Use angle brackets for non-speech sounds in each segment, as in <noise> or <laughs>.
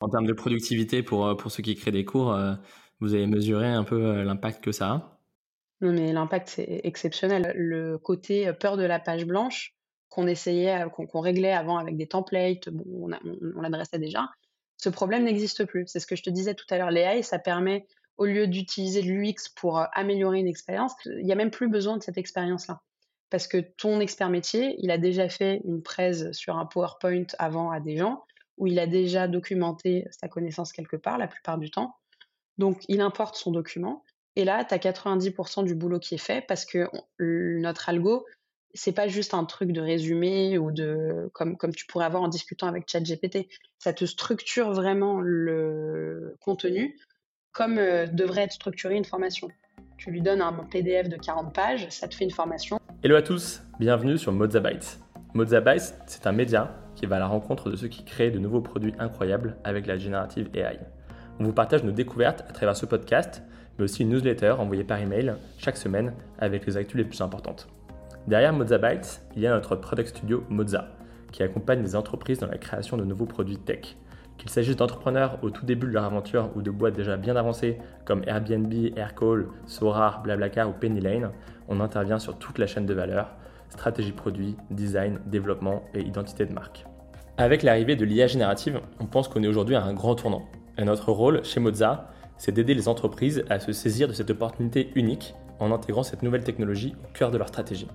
En termes de productivité, pour, pour ceux qui créent des cours, vous avez mesuré un peu l'impact que ça a? Non, mais l'impact, c'est exceptionnel. Le côté peur de la page blanche qu'on essayait, qu'on réglait avant avec des templates, on, l'adressait déjà, ce problème n'existe plus. C'est ce que je te disais tout à l'heure. L'AI, ça permet, au lieu d'utiliser l'UX pour améliorer une expérience, il n'y a même plus besoin de cette expérience-là parce que ton expert métier, il a déjà fait une presse sur un PowerPoint avant à des gens, où il a déjà documenté sa connaissance quelque part, la plupart du temps. Donc, il importe son document. Et là, tu as 90% du boulot qui est fait parce que notre algo, c'est pas juste un truc de résumé ou de comme, comme tu pourrais avoir en discutant avec ChatGPT. Ça te structure vraiment le contenu comme euh, devrait être structurée une formation. Tu lui donnes un PDF de 40 pages, ça te fait une formation. Hello à tous, bienvenue sur Mozabytes. Mozabytes, c'est un média qui va à la rencontre de ceux qui créent de nouveaux produits incroyables avec la générative AI. On vous partage nos découvertes à travers ce podcast, mais aussi une newsletter envoyée par email chaque semaine avec les actus les plus importantes. Derrière Mozabytes, il y a notre product studio Moza, qui accompagne les entreprises dans la création de nouveaux produits tech. Qu'il s'agisse d'entrepreneurs au tout début de leur aventure ou de boîtes déjà bien avancées comme Airbnb, Aircall, Sorar, Blablacar ou Penny Lane, on intervient sur toute la chaîne de valeur, stratégie produit, design, développement et identité de marque. Avec l'arrivée de l'IA générative, on pense qu'on est aujourd'hui à un grand tournant. Et notre rôle chez Moza, c'est d'aider les entreprises à se saisir de cette opportunité unique en intégrant cette nouvelle technologie au cœur de leur stratégie.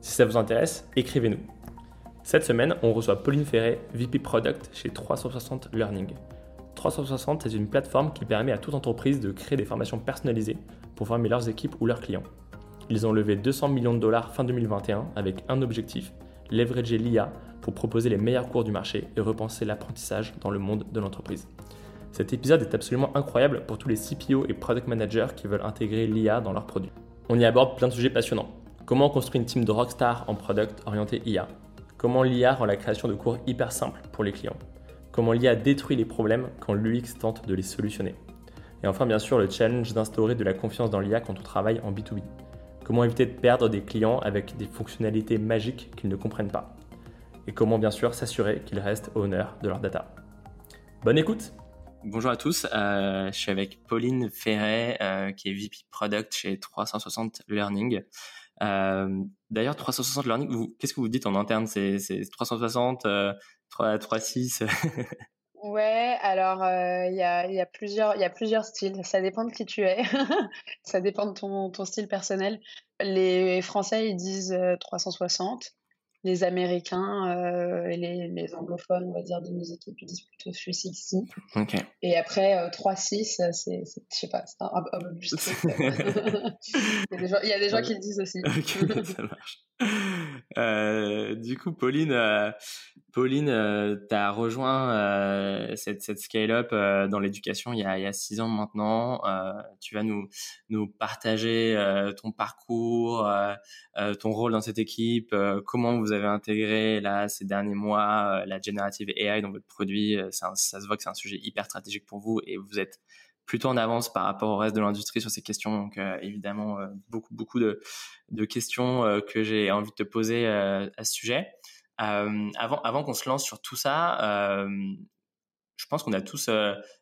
Si ça vous intéresse, écrivez-nous. Cette semaine, on reçoit Pauline Ferret, VP Product chez 360 Learning. 360 est une plateforme qui permet à toute entreprise de créer des formations personnalisées pour former leurs équipes ou leurs clients. Ils ont levé 200 millions de dollars fin 2021 avec un objectif, leverager l'IA pour proposer les meilleurs cours du marché et repenser l'apprentissage dans le monde de l'entreprise. Cet épisode est absolument incroyable pour tous les CPO et product managers qui veulent intégrer l'IA dans leurs produits. On y aborde plein de sujets passionnants. Comment construire une team de rockstar en product orienté IA Comment l'IA rend la création de cours hyper simple pour les clients? Comment l'IA détruit les problèmes quand l'UX tente de les solutionner? Et enfin, bien sûr, le challenge d'instaurer de la confiance dans l'IA quand on travaille en B2B. Comment éviter de perdre des clients avec des fonctionnalités magiques qu'ils ne comprennent pas? Et comment, bien sûr, s'assurer qu'ils restent au honneur de leur data? Bonne écoute! Bonjour à tous, euh, je suis avec Pauline Ferret, euh, qui est VP Product chez 360 Learning. Euh, d'ailleurs, 360 Learning, qu'est-ce que vous dites en interne? C'est 360, 3, 6 Ouais, alors euh, il y, a, y, a plusieurs, y a plusieurs styles. Ça dépend de qui tu es. <laughs> ça dépend de ton, ton, style personnel. Les Français, ils disent 360 les Américains euh, et les, les, anglophones, on va dire, de nos équipes, ils disent plutôt 360. Okay. Et après, euh, 3-6, c'est, je sais pas, c'est un, un, plus <laughs> il, y a des gens, y a des gens qui le disent aussi. Ok, ça marche. <laughs> Euh, du coup, Pauline, euh, Pauline, euh, tu as rejoint cette, cette scale-up dans l'éducation il, y a, six ans maintenant. tu vas nous, nous partager ton parcours, ton rôle dans cette équipe, comment vous avez intégré là ces derniers mois la generative AI dans votre produit. ça se voit que c'est un sujet hyper stratégique pour vous et vous êtes plutôt en avance par rapport au reste de l'industrie sur ces questions. Donc euh, évidemment, euh, beaucoup, beaucoup de, questions euh, que j'ai envie de te poser à ce sujet. avant avant qu'on se lance sur tout ça, je pense qu'on a tous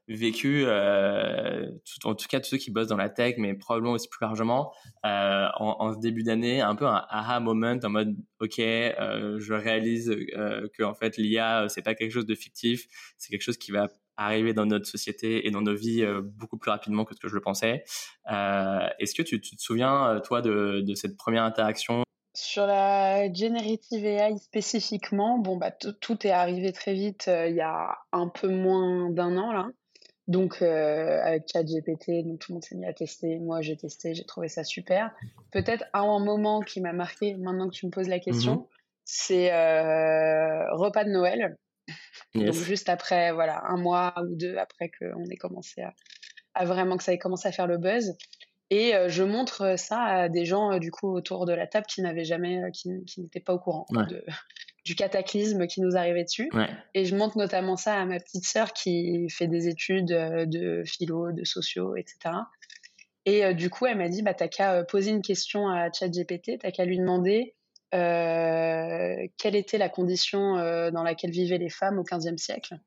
vécu, en tout cas tous ceux qui bossent dans la tech, mais probablement aussi plus largement, en, début d'année, un peu un aha moment en mode, ok, je réalise que en fait l'IA c'est pas quelque chose de fictif, c'est quelque chose qui va arriver dans notre société et dans nos vies euh, beaucoup plus rapidement que ce que je le pensais. Euh, est-ce que tu, te souviens, euh, toi, de, cette première interaction? Sur la generative AI spécifiquement, bon bah tout est arrivé très vite il y a un peu moins d'un an là. Donc avec ChatGPT, donc tout le monde s'est mis à tester. Moi j'ai testé, j'ai trouvé ça super. Peut-être un moment qui m'a marqué maintenant que tu me poses la question, mmh c'est repas de Noël. Donc juste après, voilà, un mois ou deux après qu'on ait commencé à, vraiment que ça ait commencé à faire le buzz. Et euh, je montre ça à des gens euh, du coup autour de la table qui n'avaient jamais, euh, qui, n'étaient pas au courant de, <laughs> du cataclysme qui nous arrivait dessus. Et je montre notamment ça à ma petite sœur qui fait des études de philo, de sociaux, etc. Et du coup, elle m'a dit, bah, t'as qu'à poser une question à ChatGPT, t'as qu'à lui demander euh, quelle était la condition euh, dans laquelle vivaient les femmes au XVe siècle?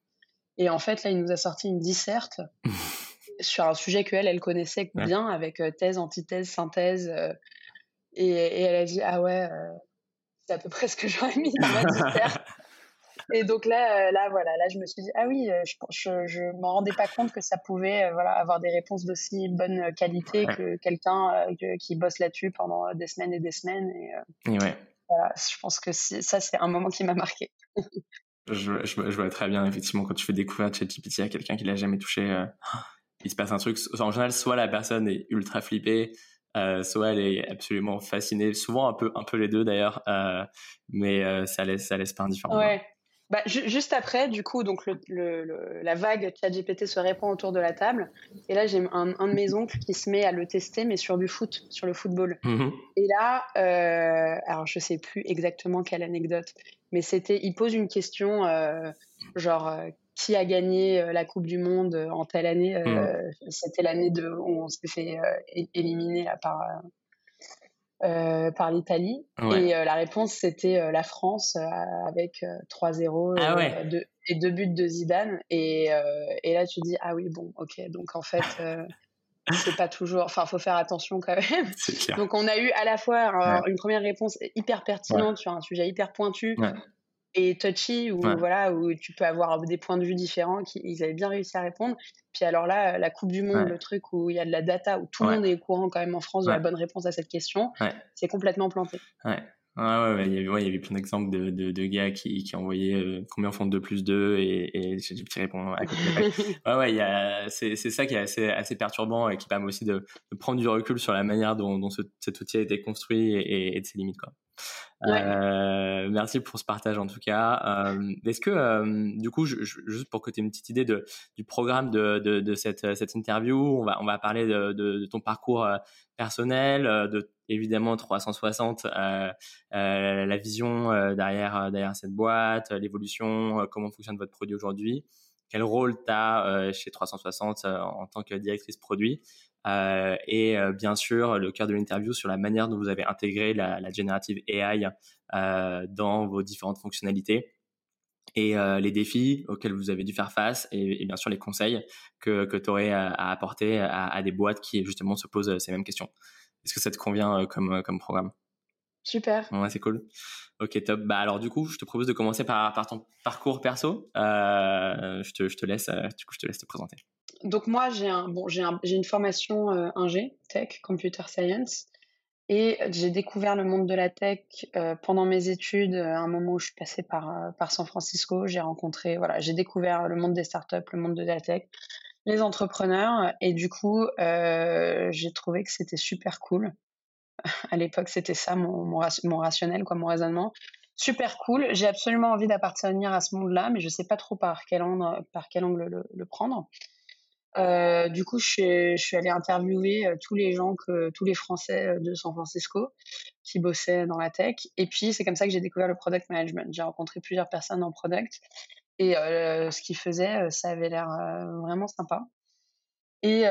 Et en fait, là, il nous a sorti une disserte <laughs> sur un sujet qu'elle, elle connaissait bien, avec thèse, antithèse, synthèse. Et, elle a dit, ah ouais, c'est à peu près ce que j'aurais mis dans ma <laughs> disserte. Et donc là, là, voilà, là, je me suis dit, ah oui, je ne je, m'en rendais pas compte que ça pouvait voilà, avoir des réponses d'aussi bonne qualité que quelqu'un qui bosse là-dessus pendant des semaines et des semaines. Et, ouais. Voilà, je pense que ça, c'est un moment qui m'a marqué. je, je, vois très bien, effectivement, quand tu fais découvrir ChatGPT à quelqu'un qui l'a jamais touché, il se passe un truc. En général, soit la personne est ultra flippée, euh, soit elle est absolument fascinée, souvent un peu, un peu les deux d'ailleurs, euh, mais euh, ça laisse, ça laisse pas indifférent. Ouais. Bah, juste après, du coup, donc le, la vague ChatGPT se répand autour de la table. Et là, j'ai un, de mes oncles qui se met à le tester, mais sur du foot, sur le football. Mmh et là, alors je sais plus exactement quelle anecdote, mais c'était, il pose une question, genre qui a gagné euh, la Coupe du Monde euh, en telle année. Euh, mmh. C'était l'année de où on s'est fait éliminer là, par, par l'Italie. Et la réponse, c'était la France avec 3-0 ah et deux buts de Zidane. Et, et, là, tu dis, ah oui, bon, ok. Donc en fait. <laughs> c'est pas toujours. Enfin, faut faire attention quand même. Donc, on a eu à la fois une première réponse hyper pertinente sur un sujet hyper pointu, et touchy où voilà où tu peux avoir des points de vue différents qui ils avaient bien réussi à répondre. Puis alors là la coupe du monde le truc où il y a de la data où tout le monde est au courant quand même en France de la bonne réponse à cette question c'est complètement planté. Ouais, ouais, il y avait, il y avait plein d'exemples de, de, de, gars qui, qui envoyaient euh, combien font 2 plus 2 et, et j'ai petit répondre à côté. <laughs> ouais, ouais, il y a, c'est, c'est ça qui est assez, assez perturbant et qui permet aussi de, de prendre du recul sur la manière dont, dont ce, cet outil a été construit et, et de ses limites, quoi. Euh, merci pour ce partage en tout cas. Euh, est-ce que, euh, du coup, juste pour que tu aies une petite idée du programme de, cette, interview, on va, parler de, ton parcours euh, personnel, de évidemment 360, la vision derrière cette boîte, l'évolution, comment fonctionne votre produit aujourd'hui, quel rôle tu as chez 360 en tant que directrice produit. Euh, et euh, bien sûr le cœur de l'interview sur la manière dont vous avez intégré la, la generative AI euh, dans vos différentes fonctionnalités et les défis auxquels vous avez dû faire face et, et bien sûr les conseils que, que tu aurais à, à apporter à, à, des boîtes qui justement se posent ces mêmes questions. Est-ce que ça te convient comme, comme programme? Super. Ouais, c'est cool. Ok, top. Bah alors du coup, je te propose de commencer par, par ton parcours perso. Je, te, je te laisse, du coup, je te laisse te présenter donc moi, j'ai un, bon, j'ai un, une formation euh, ingé, tech, computer science, et j'ai découvert le monde de la tech euh, pendant mes études, à un moment où je suis passée par, euh, par San Francisco. J'ai rencontré, voilà, j'ai découvert le monde des startups, le monde de la tech, les entrepreneurs, et du coup, j'ai trouvé que c'était super cool. <laughs> à l'époque, c'était ça mon, mon, rationnel, quoi, mon raisonnement super cool. J'ai absolument envie d'appartenir à ce monde-là, mais je sais pas trop par quel angle, par quel angle le, le prendre. Euh, du coup, je suis, allée interviewer euh, tous les gens que tous les Français euh, de San Francisco qui bossaient dans la tech. Et puis, c'est comme ça que j'ai découvert le product management. J'ai rencontré plusieurs personnes en product et ce qu'ils faisaient, ça avait l'air vraiment sympa. Et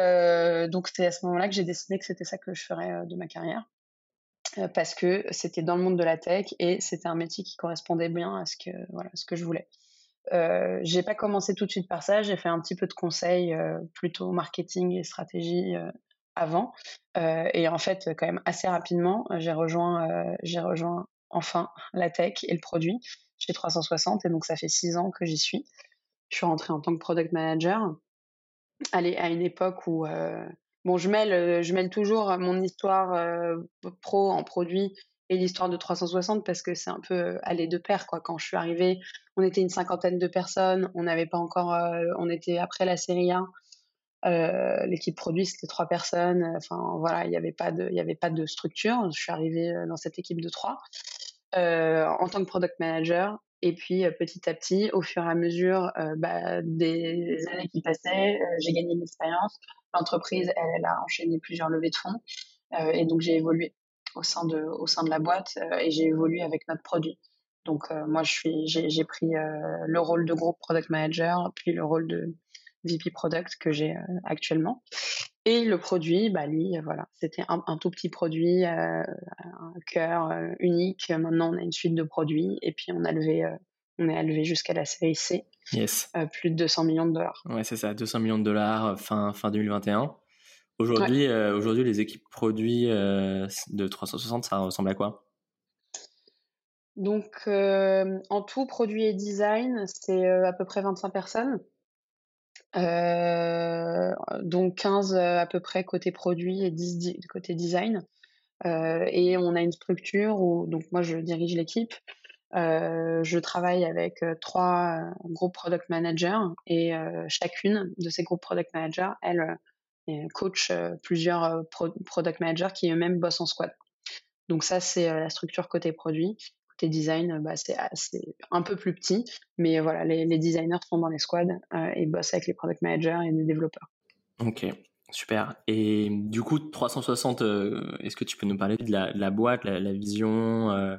donc, c'est à ce moment-là que j'ai décidé que c'était ça que je ferais de ma carrière parce que c'était dans le monde de la tech et c'était un métier qui correspondait bien à ce que voilà ce que je voulais. Euh, j'ai pas commencé tout de suite par ça, j'ai fait un petit peu de conseils euh, plutôt marketing et stratégie euh, avant. Et en fait, quand même assez rapidement, j'ai rejoint, j'ai rejoint enfin la tech et le produit chez 360. Et donc, ça fait six ans que j'y suis. Je suis rentrée en tant que product manager. Allez, à une époque où bon, je mêle, je mêle toujours mon histoire pro en produit l'histoire de 360 parce que c'est un peu euh, aller de pair quoi. Quand je suis arrivée, on était une cinquantaine de personnes, on n'avait pas encore, euh, on était après la série 1. Euh, l'équipe produit c'était trois personnes. Enfin voilà, il n'y avait pas de, il y avait pas de structure. Je suis arrivée dans cette équipe de trois en tant que product manager. Et puis petit à petit, au fur et à mesure bah, des, années qui passaient, j'ai gagné de l'expérience. L'entreprise, elle, a enchaîné plusieurs levées de fonds. et donc j'ai évolué au sein de, au sein de la boîte euh, et j'ai évolué avec notre produit. Donc euh, moi, je suis, j'ai pris euh, le rôle de groupe product manager, puis le rôle de VP product que j'ai actuellement. Et le produit, bah lui, voilà, c'était un, un, tout petit produit, un cœur unique. Maintenant, on a une suite de produits et puis on a levé, on est élevé jusqu'à la série C. Yes. plus de 200 millions de dollars. Ouais, c'est ça, 200 millions de dollars fin, fin 2021. Aujourd'hui, aujourd'hui, les équipes produits de 360, ça ressemble à quoi? Donc, en tout, produit et design, c'est à peu près 25 personnes. donc 15 à peu près côté produit et 10 côté design. et on a une structure où, donc moi je dirige l'équipe. je travaille avec trois groupes product managers et chacune de ces groupes product managers, elle, coach plusieurs product managers qui eux-mêmes bossent en squad. Donc ça, c'est la structure côté produit design, bah, c'est un peu plus petit, mais voilà, les, designers sont dans les squads euh, et bossent avec les product managers et les développeurs. Ok, super. Et du coup, 360, euh, est-ce que tu peux nous parler de la, boîte, la, vision, euh,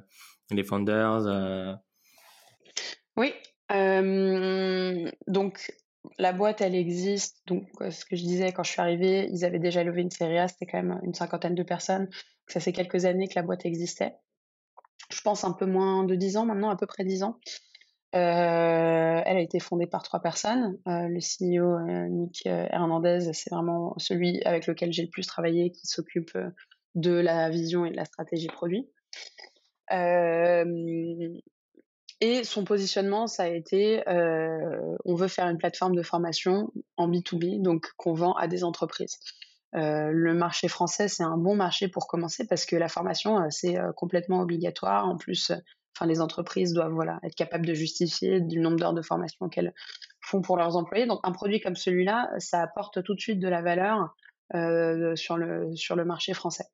les founders Oui. donc, la boîte, elle existe. Donc, ce que je disais, quand je suis arrivée, ils avaient déjà levé une série A, c'était quand même une cinquantaine de personnes. ça fait quelques années que la boîte existait je pense, un peu moins de 10 ans maintenant, à peu près 10 ans. Euh, elle a été fondée par trois personnes. Euh, le CEO, euh, Nick Hernandez, c'est vraiment celui avec lequel j'ai le plus travaillé, qui s'occupe de la vision et de la stratégie produit. Et son positionnement, ça a été, on veut faire une plateforme de formation en B2B, donc qu'on vend à des entreprises. Euh, le marché français, c'est un bon marché pour commencer parce que la formation, euh, c'est euh, complètement obligatoire. En plus, les entreprises doivent voilà, être capables de justifier du nombre d'heures de formation qu'elles font pour leurs employés. Donc, un produit comme celui-là, ça apporte tout de suite de la valeur sur, le, sur le marché français.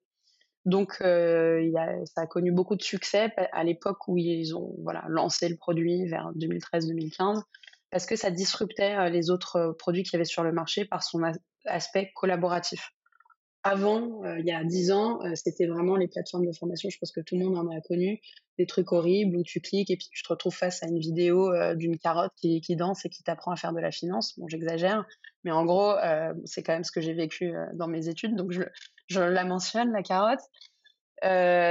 Donc, y a, ça a connu beaucoup de succès à l'époque où ils ont voilà, lancé le produit vers 2013-2015 parce que ça disruptait les autres produits qu'il y avait sur le marché par son, aspect collaboratif. Avant, euh, il y a dix ans, euh, c'était vraiment les plateformes de formation. Je pense que tout le monde en a connu des trucs horribles où tu cliques et puis tu te retrouves face à une vidéo euh, d'une carotte qui, qui, danse et qui t'apprend à faire de la finance. Bon, j'exagère, mais en gros, c'est quand même ce que j'ai vécu dans mes études, donc je, je, la mentionne la carotte.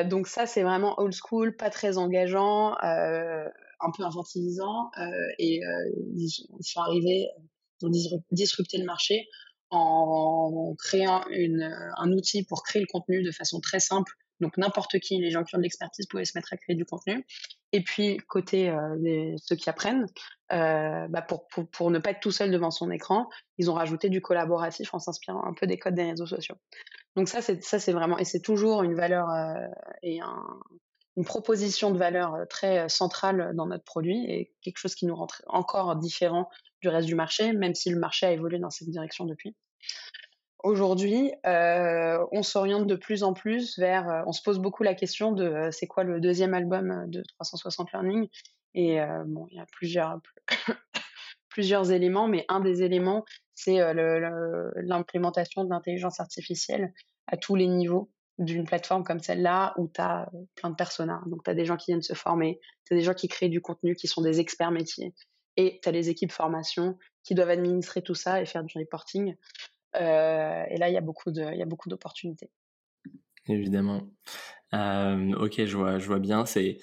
donc ça, c'est vraiment old school, pas très engageant, un peu infantilisant, et ils sont arrivés, ils ont disrupté le marché en créant un outil pour créer le contenu de façon très simple. Donc n'importe qui, les gens qui ont de l'expertise pouvaient se mettre à créer du contenu. Et puis côté euh, ceux qui apprennent, euh, bah pour, ne pas être tout seul devant son écran, ils ont rajouté du collaboratif en s'inspirant un peu des codes des réseaux sociaux. Donc ça c'est ça c'est vraiment et c'est toujours une valeur euh, et un, une proposition de valeur euh, très centrale dans notre produit et quelque chose qui nous rend encore différent du reste du marché, même si le marché a évolué dans cette direction depuis. Aujourd'hui, euh, on s'oriente de plus en plus vers, euh, on se pose beaucoup la question de euh, c'est quoi le deuxième album de 360 Learning et bon, il y a plusieurs <coughs> plusieurs éléments, mais un des éléments c'est l'implémentation de l'intelligence artificielle à tous les niveaux d'une plateforme comme celle-là où tu as plein de personas. Donc tu as des gens qui viennent se former, tu as des gens qui créent du contenu qui sont des experts métiers et tu as les équipes formation qui doivent administrer tout ça et faire du reporting. Euh, et là, il y a beaucoup de, il y a beaucoup d'opportunités. Évidemment. Euh, ok, je vois, je vois bien. C'est,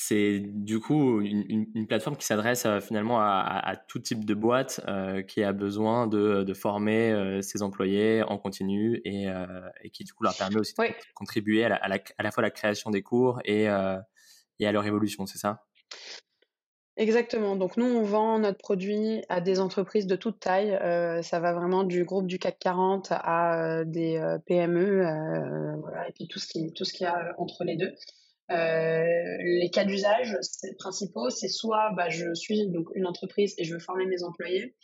c'est du coup une, une, plateforme qui s'adresse euh, finalement à, à, tout type de boîte euh, qui a besoin de, de former euh, ses employés en continu et, et, qui du coup leur permet aussi de contribuer à la, à, la, à la, fois à la création des cours et, et à leur évolution, c'est ça? Exactement. Donc nous, on vend notre produit à des entreprises de toute taille. Euh, ça va vraiment du groupe du CAC 40 à des euh, PME, voilà, et puis tout ce qui tout ce qu'il y a entre les deux. Les cas d'usage principaux, c'est soit bah, je suis donc une entreprise et je veux former mes employés,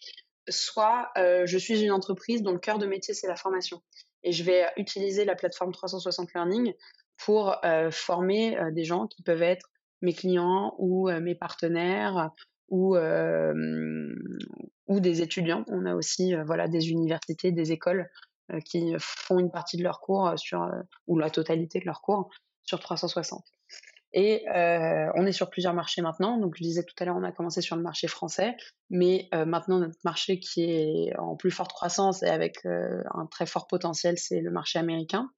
soit je suis une entreprise dont le cœur de métier c'est la formation et je vais utiliser la plateforme 360 Learning pour former des gens qui peuvent être mes clients ou mes partenaires ou, ou des étudiants. On a aussi voilà, des universités, des écoles qui font une partie de leurs cours sur, ou la totalité de leurs cours sur 360. Et on est sur plusieurs marchés maintenant. Donc, je disais tout à l'heure, on a commencé sur le marché français, mais maintenant, notre marché qui est en plus forte croissance et avec un très fort potentiel, c'est le marché américain.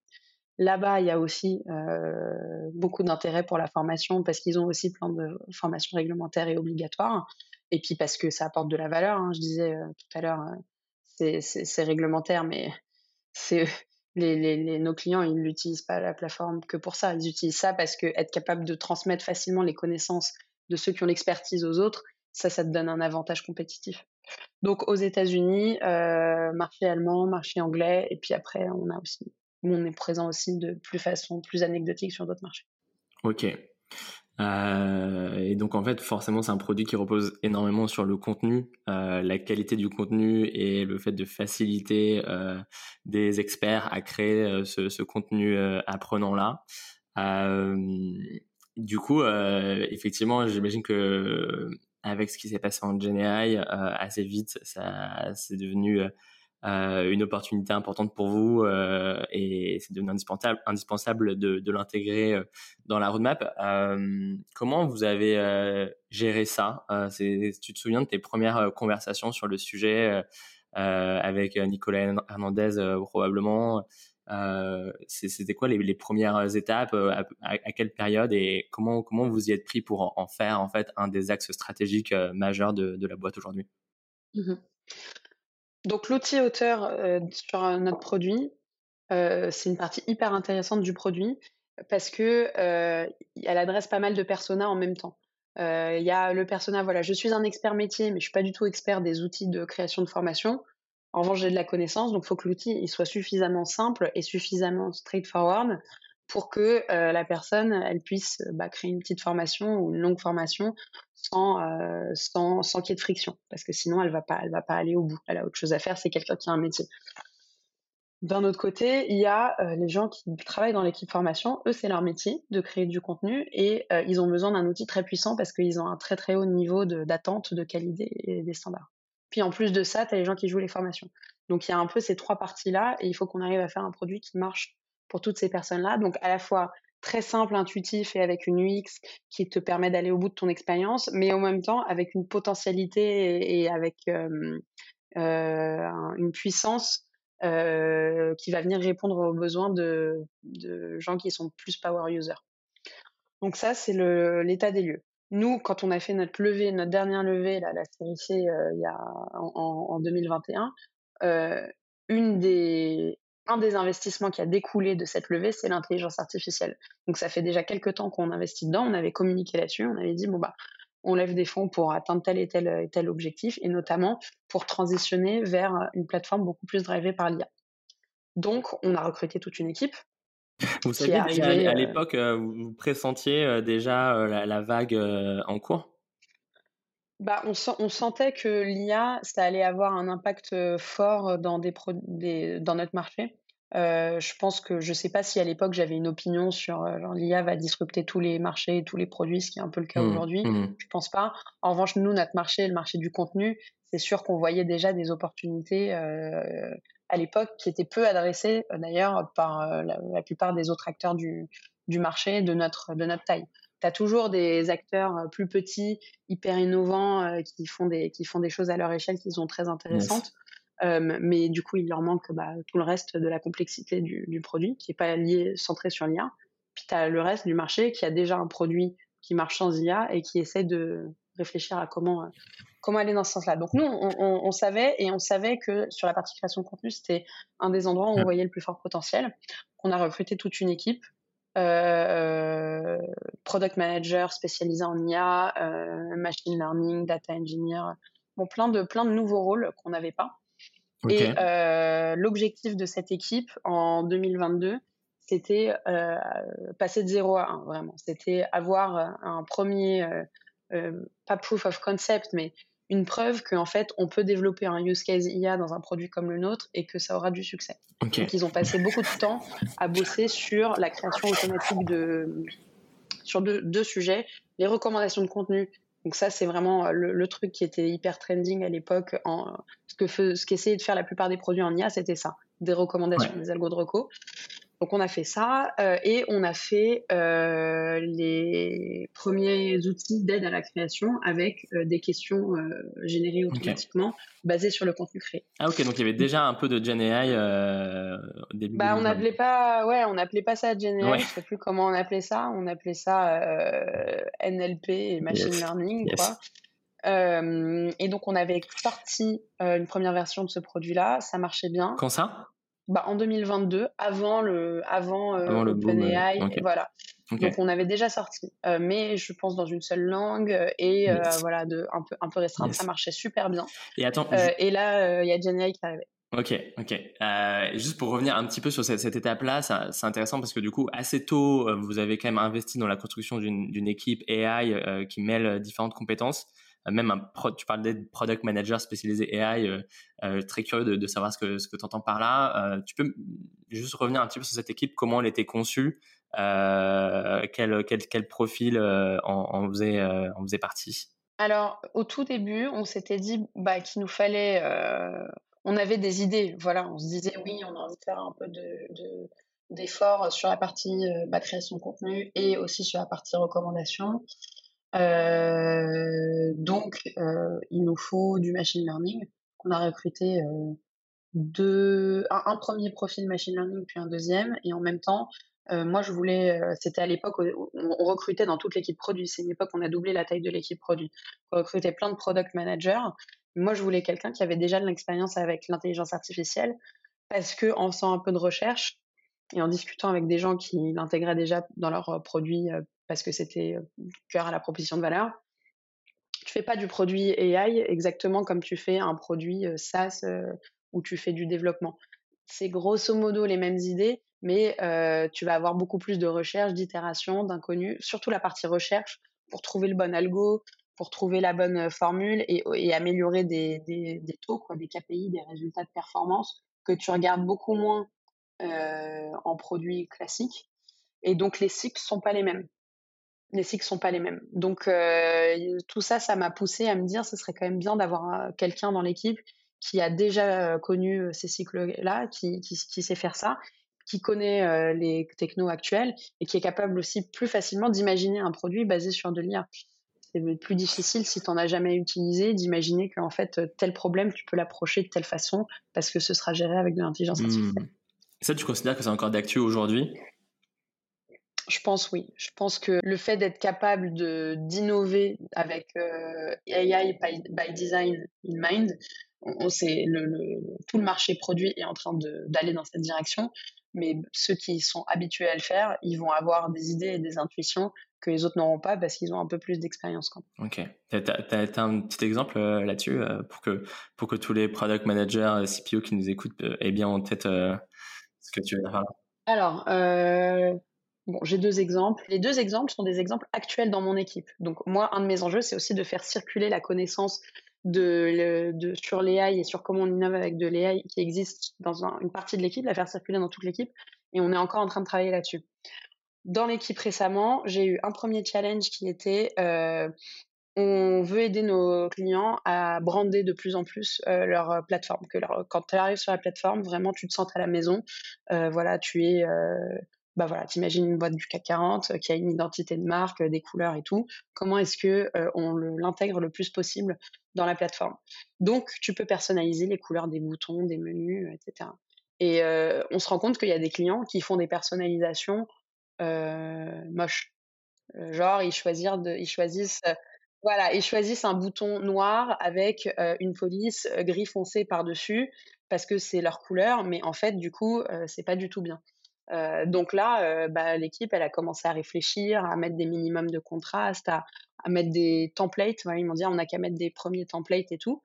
Là-bas, il y a aussi euh, beaucoup d'intérêt pour la formation parce qu'ils ont aussi plein de formations réglementaires et obligatoires. Et puis parce que ça apporte de la valeur. Hein, je disais tout à l'heure, c'est réglementaire, mais c'est les, nos clients, ils n'utilisent pas la plateforme que pour ça. Ils utilisent ça parce que être capable de transmettre facilement les connaissances de ceux qui ont l'expertise aux autres, ça, ça te donne un avantage compétitif. Donc aux États-Unis, euh, marché allemand, marché anglais, et puis après, on a aussi, on est présent aussi de plus façon plus anecdotique sur d'autres marchés. Ok. Euh, et donc en fait, forcément, c'est un produit qui repose énormément sur le contenu, euh, la qualité du contenu et le fait de faciliter euh, des experts à créer ce, contenu apprenant là. du coup, effectivement, j'imagine que avec ce qui s'est passé en GenAI, assez vite, ça c'est devenu euh, une opportunité importante pour vous euh, et c'est devenu indispensable, indispensable de, l'intégrer euh, dans la roadmap. comment vous avez géré ça Tu te souviens de tes premières conversations sur le sujet avec Nicolas Hernandez probablement C'était quoi les, premières étapes à, quelle période et comment comment vous y êtes pris pour en, faire en fait un des axes stratégiques majeurs de, de la boîte aujourd'hui? Mmh donc l'outil auteur euh, sur notre produit, euh, c'est une partie hyper intéressante du produit parce que euh, elle adresse pas mal de personas en même temps. Il y a le persona, voilà, je suis un expert métier, mais je suis pas du tout expert des outils de création de formation. En revanche, j'ai de la connaissance, donc il faut que l'outil il soit suffisamment simple et suffisamment straightforward pour que euh, la personne elle puisse bah, créer une petite formation ou une longue formation sans euh, sans, qu'il y ait de friction. Parce que sinon elle va va pas aller au bout. Elle a autre chose à faire c'est quelqu'un qui a un métier. D'un autre côté il y a euh, les gens qui travaillent dans l'équipe formation. Eux c'est leur métier de créer du contenu et ils ont besoin d'un outil très puissant parce qu'ils ont un très très haut niveau d'attente de, qualité et des standards. Puis en plus de ça tu as les gens qui jouent les formations. Donc il y a un peu ces trois parties là et il faut qu'on arrive à faire un produit qui marche pour toutes ces personnes-là. Donc à la fois très simple, intuitif et avec une UX qui te permet d'aller au bout de ton expérience, mais en même temps avec une potentialité et, avec euh, euh, une puissance euh, qui va venir répondre aux besoins de, gens qui sont plus power users. Donc ça, c'est l'état des lieux. Nous, quand on a fait notre levée, notre dernière levée, là, la série C, il y a, en 2021, une des, un des investissements qui a découlé de cette levée, c'est l'intelligence artificielle. Donc ça fait déjà quelques temps qu'on investit dedans, on avait communiqué là-dessus, on avait dit bon bah on lève des fonds pour atteindre tel et tel et tel objectif et notamment pour transitionner vers une plateforme beaucoup plus drivée par l'IA. Donc on a recruté toute une équipe. Vous saviez à euh, l'époque, euh, vous pressentiez euh, déjà la, vague en cours? Bah, on, on, sentait que l'IA, ça allait avoir un impact fort dans, des, des dans notre marché. Euh, je pense que je sais pas si à l'époque j'avais une opinion sur l'IA va disrupter tous les marchés, tous les produits, ce qui est un peu le cas mmh, aujourd'hui. Mmh. Je pense pas. En revanche, nous, notre marché, le marché du contenu, c'est sûr qu'on voyait déjà des opportunités euh, à l'époque qui étaient peu adressées d'ailleurs par la, la, plupart des autres acteurs du, du marché de notre de notre taille tu as toujours des acteurs euh, plus petits, hyper innovants, euh, qui, font des, qui font des choses à leur échelle qui sont très intéressantes. Euh, mais du coup, il leur manque bah, tout le reste de la complexité du, du produit, qui n'est pas lié, centré sur l'IA. Puis tu as le reste du marché qui a déjà un produit qui marche sans IA et qui essaie de réfléchir à comment, comment aller dans ce sens-là. Donc nous, on, on, on, savait et on savait que sur la partie création de contenu, c'était un des endroits où on voyait le plus fort potentiel. On a recruté toute une équipe euh, product manager spécialisé en IA, euh, machine learning, data engineer, bon plein de plein de nouveaux rôles qu'on n'avait pas. Et euh, l'objectif de cette équipe en 2022, c'était passer de 0 à 1, vraiment. C'était avoir un premier, pas proof of concept, mais une preuve qu'en fait, on peut développer un use case IA dans un produit comme le nôtre et que ça aura du succès. Donc, ils ont passé beaucoup de temps à bosser sur la création automatique de, sur deux, deux sujets, les recommandations de contenu. Donc ça, c'est vraiment le, truc qui était hyper trending à l'époque. Ce que ce qu'essayaient de faire la plupart des produits en IA, c'était ça, des recommandations, des algos de reco. Donc on a fait ça euh, et on a fait euh, les premiers outils d'aide à la création avec euh, des questions générées automatiquement basées sur le contenu créé. Ah ok, donc il y avait déjà un peu de Gen AI au début. Bah on n'appelait pas, ouais, on n'appelait pas ça Gen AI, je sais plus comment on appelait ça. On appelait ça NLP et machine learning, quoi. et donc, on avait sorti une première version de ce produit-là. Ça marchait bien. Quand ça? Bah, En 2022, avant le, avant, avant le OpenAI. Voilà. Donc, on avait déjà sorti. mais je pense dans une seule langue et voilà, de, un, peu, un peu restreinte. Ça marchait super bien. Et, attends, et là, il y a GenAI qui est arrivé. Ok, ok. Euh, juste pour revenir un petit peu sur cette, cette étape-là, c'est intéressant parce que du coup, assez tôt, euh, vous avez quand même investi dans la construction d'une équipe AI euh, qui mêle différentes compétences. Euh, même un tu parlais de product manager spécialisé AI, très curieux de, savoir ce que, ce que tu entends par là. tu peux juste revenir un petit peu sur cette équipe, comment elle était conçue, quel, quel, quel, profil en, faisait, en faisait partie? Alors, au tout début, on s'était dit bah, qu'il nous fallait on avait des idées. Voilà, on se disait oui, on a envie de faire un peu de, d'efforts sur la partie euh, bah, création de contenu et aussi sur la partie recommandation. Euh, donc, euh, il nous faut du machine learning. On a recruté deux, un, premier profil machine learning puis un deuxième, et en même temps, moi je voulais, c'était à l'époque où on, recrutait dans toute l'équipe produit. C'est une époque où on a doublé la taille de l'équipe produit. On recrutait plein de product managers moi, je voulais quelqu'un qui avait déjà de l'expérience avec l'intelligence artificielle parce que en faisant un peu de recherche et en discutant avec des gens qui l'intégraient déjà dans leurs euh, produits euh, parce que c'était cœur à la proposition de valeur, tu fais pas du produit AI exactement comme tu fais un produit SaaS où tu fais du développement. C'est grosso modo les mêmes idées, mais tu vas avoir beaucoup plus de recherche, d'itération, d'inconnus, surtout la partie recherche pour trouver le bon algo, pour trouver la bonne formule et, améliorer des, taux, des KPI, des résultats de performance que tu regardes beaucoup moins en produits classiques. Et donc les cycles sont pas les mêmes. Les cycles sont pas les mêmes. Donc tout ça, ça m'a poussé à me dire, ce serait quand même bien d'avoir quelqu'un dans l'équipe qui a déjà connu ces cycles-là, qui, qui, sait faire ça, qui connaît les technos actuels et qui est capable aussi plus facilement d'imaginer un produit basé sur de l'IA c'est plus difficile si tu n'en as jamais utilisé d'imaginer qu'en fait tel problème tu peux l'approcher de telle façon parce que ce sera géré avec de l'intelligence hmm. artificielle. Ça, tu considères que c'est encore d'actu aujourd'hui? Je pense oui. Je pense que le fait d'être capable de d'innover avec euh, AI by, design in mind, on, sait le, tout le marché produit est en train d'aller dans cette direction. Mais ceux qui sont habitués à le faire, ils vont avoir des idées et des intuitions que les autres n'auront pas parce qu'ils ont un peu plus d'expérience. Ok. Tu as, un petit exemple euh, là-dessus euh, pour, que, pour que tous les product managers, CPO qui nous écoutent aient bien en tête ce que tu veux dire Alors, bon, j'ai deux exemples. Les deux exemples sont des exemples actuels dans mon équipe. Donc, moi, un de mes enjeux, c'est aussi de faire circuler la connaissance de, de, sur l'AI et sur comment on innove avec de l'AI qui existe dans une partie de l'équipe, la faire circuler dans toute l'équipe. Et on est encore en train de travailler là-dessus. Dans l'équipe récemment, j'ai eu un premier challenge qui était euh, on veut aider nos clients à brander de plus en plus euh, leur euh, plateforme. Que quand tu arrives sur la plateforme, vraiment, tu te sens à la maison. voilà, tu es, bah voilà, t'imagines une boîte du CAC 40 qui a une identité de marque, des couleurs et tout. Comment est-ce que on l'intègre le plus possible dans la plateforme? Donc, tu peux personnaliser les couleurs des boutons, des menus, etc. Et on se rend compte qu'il y a des clients qui font des personnalisations euh, moche. Euh, genre, ils, choisissent euh, voilà, ils choisissent un bouton noir avec une police gris foncé par-dessus parce que c'est leur couleur, mais en fait, du coup, c'est pas du tout bien. Donc là, bah, l'équipe, elle a commencé à réfléchir, à mettre des minimums de contraste, à, à mettre des templates. ils m'ont dit, on n'a qu'à mettre des premiers templates et tout.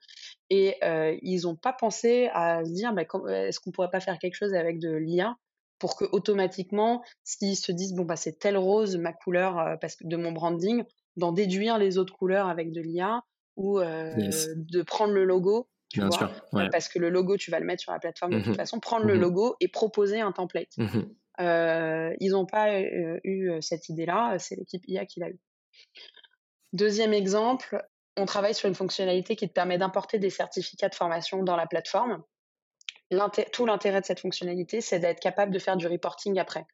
Et ils n'ont pas pensé à se dire, bah, est-ce qu'on pourrait pas faire quelque chose avec de l'IA pour que automatiquement, s'ils se disent bon bah c'est telle rose ma couleur euh, parce que de mon branding, d'en déduire les autres couleurs avec de l'IA ou euh, de prendre le logo, tu vois, euh, parce que le logo tu vas le mettre sur la plateforme de toute mmh façon, prendre le mmh logo et proposer un template. Mmh ils n'ont pas eu cette idée-là, c'est l'équipe IA qui l'a eu. Deuxième exemple, on travaille sur une fonctionnalité qui te permet d'importer des certificats de formation dans la plateforme tout l'intérêt de cette fonctionnalité, c'est d'être capable de faire du reporting après.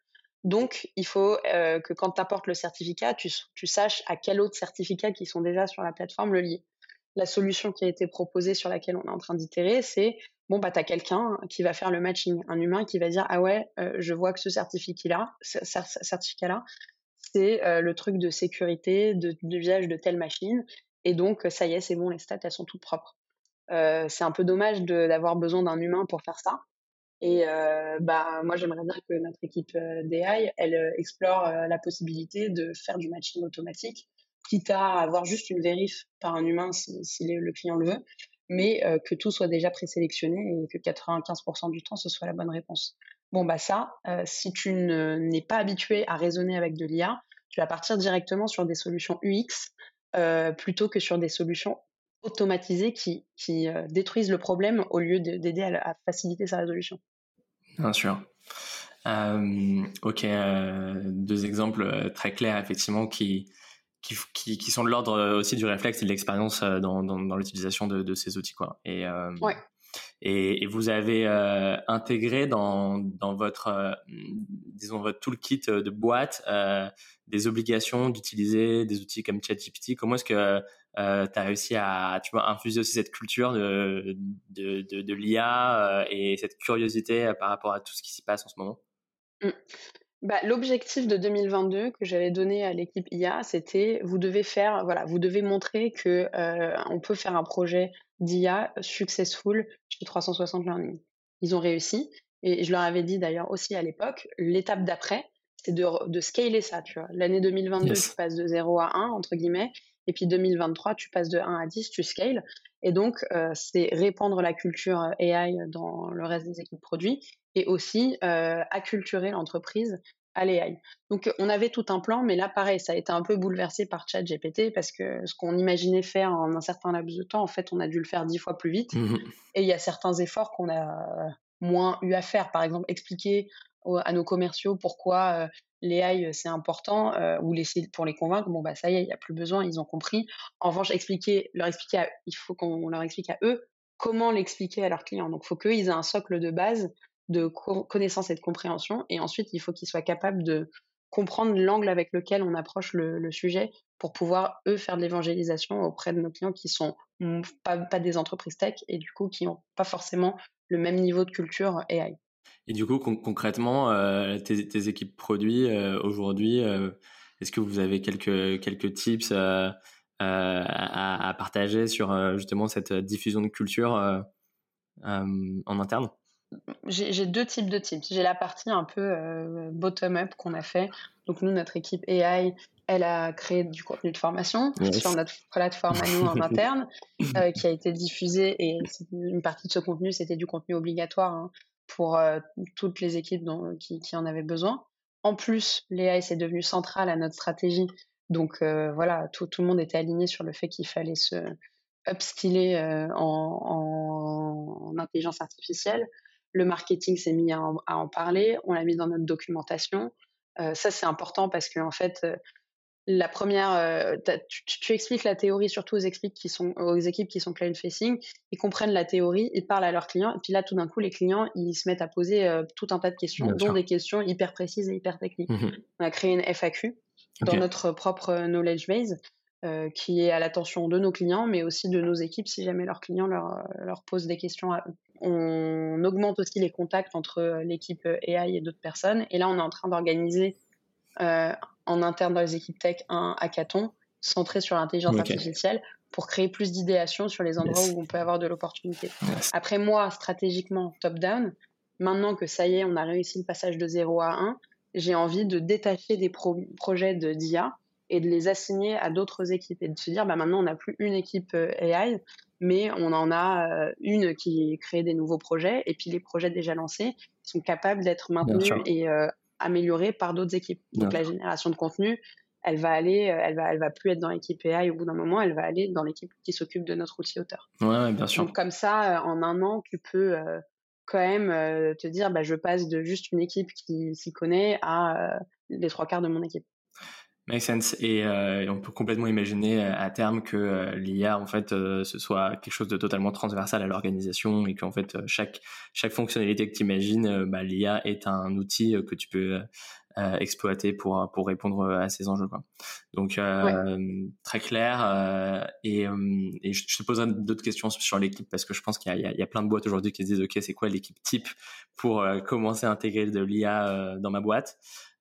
Donc, il faut euh, que quand tu apportes le certificat, tu, saches à quel autre certificat qui sont déjà sur la plateforme le lier. La solution qui a été proposée sur laquelle on est en train d'itérer, c'est bon, bah, tu as quelqu'un qui va faire le matching, un humain qui va dire Ah ouais, euh, je vois que ce certificat-là, certificat-là, c'est euh, le truc de sécurité, de, de de telle machine. Et donc, ça y est, c'est bon, les stats, elles sont toutes propres. c'est un peu dommage d'avoir besoin d'un humain pour faire ça. Et bah, moi, j'aimerais dire que notre équipe d'AI, elle explore la possibilité de faire du matching automatique, quitte à avoir juste une vérif par un humain si, le client le veut, mais que tout soit déjà présélectionné et que 95% du temps, ce soit la bonne réponse. Bon, bah ça, si tu n'es pas habitué à raisonner avec de l'IA, tu vas partir directement sur des solutions UX plutôt que sur des solutions automatisées qui, qui détruisent le problème au lieu d'aider à, faciliter sa résolution. Bien sûr. ok, deux exemples très clairs effectivement qui, qui, qui, sont de l'ordre aussi du réflexe et de l'expérience dans, dans, l'utilisation de, de, ces outils. Quoi. Et, ouais. et, et, vous avez intégré dans, dans votre, disons, votre toolkit de boîte des obligations d'utiliser des outils comme ChatGPT. Comment est-ce que euh, tu as réussi à tu vois, infuser aussi cette culture de, de, de, de l'IA et cette curiosité par rapport à tout ce qui s'y passe en ce moment? Mmh. Bah, l'objectif de 2022 que j'avais donné à l'équipe IA, c'était vous devez faire, voilà, vous devez montrer que euh, on peut faire un projet d'IA successful chez 360 Learning. Ils ont réussi et je leur avais dit d'ailleurs aussi à l'époque, l'étape d'après, c'est de, de scaler ça, tu vois. L'année 2022, tu passes de 0 à 1 entre guillemets, et puis 2023, tu passes de 1 à 10, tu scales. Et donc, euh, c'est répandre la culture AI dans le reste des équipes produits et aussi euh, acculturer l'entreprise à l'AI. Donc, on avait tout un plan, mais là, pareil, ça a été un peu bouleversé par ChatGPT parce que ce qu'on imaginait faire en un certain laps de temps, en fait, on a dû le faire dix fois plus vite. Mmh et il y a certains efforts qu'on a moins eu à faire. Par exemple, expliquer à nos commerciaux pourquoi l'AI c'est important euh, ou laisser pour les convaincre. Bon bah ça y est, il n'y a plus besoin, ils ont compris. En revanche, expliquer, leur expliquer, il faut qu'on leur explique à eux comment l'expliquer à leurs clients. Donc, il faut qu'ils aient un socle de base de connaissance et de compréhension. Et ensuite, il faut qu'ils soient capables de comprendre l'angle avec lequel on approche le, sujet pour pouvoir, eux, faire de l'évangélisation auprès de nos clients qui sont pas, pas des entreprises tech et du coup qui n'ont pas forcément le même niveau de culture AI. Et du coup, concrètement, euh, tes, équipes produits euh, aujourd'hui, euh, est-ce que vous avez quelques, quelques tips à, à, partager sur justement cette diffusion de culture en interne? J'ai deux types de tips. J'ai la partie un peu bottom-up qu'on a fait. Donc nous, notre équipe AI, elle a créé du contenu de formation sur notre plateforme à nous en <laughs> interne, qui a été diffusé et une partie de ce contenu, c'était du contenu obligatoire. Hein pour toutes les équipes qui, en avaient besoin. En plus, l'AI c'est devenu central à notre stratégie. Donc voilà, tout, le monde était aligné sur le fait qu'il fallait se upskiller en, intelligence artificielle. Le marketing s'est mis à en, parler, on l'a mis dans notre documentation. ça, c'est important parce qu'en en fait, la première, euh, tu, expliques la théorie surtout aux équipes qui sont aux équipes qui sont client facing, ils comprennent la théorie, ils parlent à leurs clients, et puis là tout d'un coup les clients ils se mettent à poser euh, tout un tas de questions, dont des questions hyper précises et hyper techniques. Mmh On a créé une FAQ dans notre propre knowledge base euh, qui est à l'attention de nos clients, mais aussi de nos équipes si jamais leurs clients leur, leur posent des questions à eux. On augmente aussi les contacts entre l'équipe AI et d'autres personnes, et là on est en train d'organiser en interne dans les équipes tech un hackathon centré sur l'intelligence artificielle pour créer plus d'idéations sur les endroits où on peut avoir de l'opportunité. Après moi, stratégiquement, top-down, maintenant que ça y est, on a réussi le passage de 0 à 1, j'ai envie de détacher des projets de d'IA et de les assigner à d'autres équipes et de se dire, bah maintenant, on n'a plus une équipe euh, AI, mais on en a euh, une qui crée des nouveaux projets et puis les projets déjà lancés sont capables d'être maintenus et euh, améliorée par d'autres équipes. Donc la génération de contenu, elle va aller, euh, elle va, elle va plus être dans l'équipe AI au bout d'un moment, elle va aller dans l'équipe qui s'occupe de notre outil auteur. Ouais, bien sûr. Donc comme ça, euh, en un an, tu peux euh, quand même te dire, bah, je passe de juste une équipe qui s'y connaît à les trois quarts de mon équipe. Make sense. Et euh, on peut complètement imaginer euh, à terme que euh, l'IA, en fait, ce soit quelque chose de totalement transversal à l'organisation et qu'en fait, chaque, chaque fonctionnalité que tu imagines, bah, l'IA est un outil que tu peux exploiter pour pour répondre à ces enjeux. Quoi. Donc très clair. et, et je, te poserai d'autres questions sur l'équipe parce que je pense qu'il y, y, a, plein de boîtes aujourd'hui qui se disent ok c'est quoi l'équipe type pour commencer à intégrer de l'IA dans ma boîte?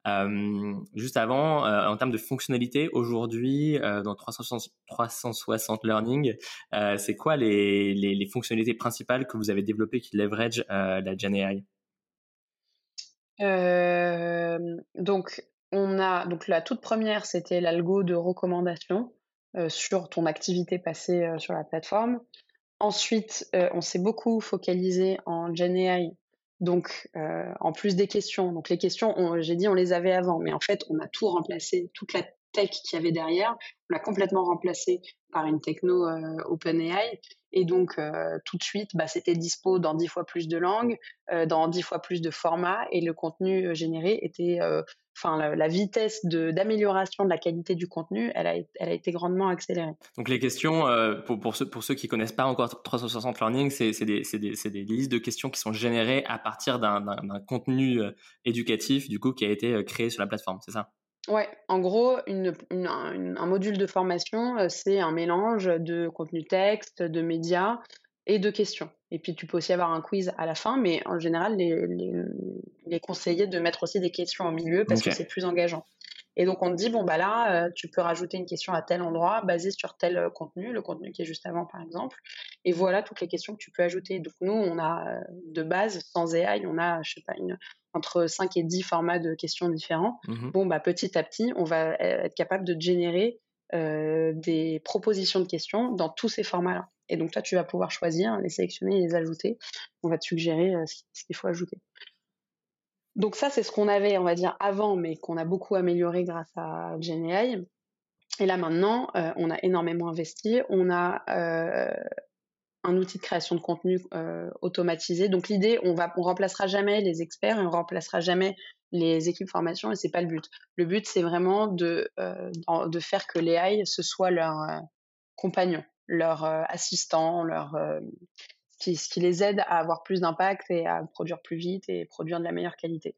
Euh, juste avant, euh, en termes de fonctionnalité, aujourd'hui, euh, dans 360, 360 Learning, c'est quoi les, les, les, fonctionnalités principales que vous avez développées qui leverage la Gen donc, on a donc la toute première, c'était l'algo de recommandation sur ton activité passée sur la plateforme. Ensuite, on s'est beaucoup focalisé en GenAI donc, en plus des questions, donc les questions, j'ai dit on les avait avant, mais en fait, on a tout remplacé, toute la tech qu'il y avait derrière, on l'a complètement remplacé par une techno euh, OpenAI. Et donc, euh, tout de suite, bah, c'était dispo dans dix fois plus de langues, dans dix fois plus de formats, et le contenu généré était enfin la, vitesse d'amélioration de, la qualité du contenu, elle a, elle a été grandement accélérée. Donc les questions, euh, pour, pour, ceux, pour ceux qui connaissent pas encore 360 Learning, c'est des, des, des, listes de questions qui sont générées à partir d'un contenu euh, éducatif du coup qui a été euh, créé sur la plateforme, c'est ça? Ouais, en gros, une, un module de formation, c'est un mélange de contenu texte, de médias et de questions. Et puis, tu peux aussi avoir un quiz à la fin, mais en général, les, les, les conseillers de mettre aussi des questions au milieu parce que c'est plus engageant. Et donc, on te dit, bon, bah là, euh, tu peux rajouter une question à tel endroit basée sur tel euh, contenu, le contenu qui est juste avant, par exemple. Et voilà toutes les questions que tu peux ajouter. Donc, nous, on a euh, de base, sans AI, on a, je sais pas, une, entre 5 et 10 formats de questions différents. Mmh bon, bah, petit à petit, on va être capable de générer euh, des propositions de questions dans tous ces formats-là. Et donc toi, tu vas pouvoir choisir, les sélectionner et les ajouter. On va te suggérer euh, ce qu'il faut ajouter. Donc ça, c'est ce qu'on avait, on va dire, avant, mais qu'on a beaucoup amélioré grâce à GenAI. Et là maintenant, euh, on a énormément investi. On a un outil de création de contenu automatisé. Donc l'idée, on va, on remplacera jamais les experts, on remplacera jamais les équipes formation et c'est pas le but. Le but c'est vraiment de euh, de faire que les AI ce soit leur euh, compagnon, leur euh, assistant, leur ce qui, qui, les aide à avoir plus d'impact et à produire plus vite et produire de la meilleure qualité.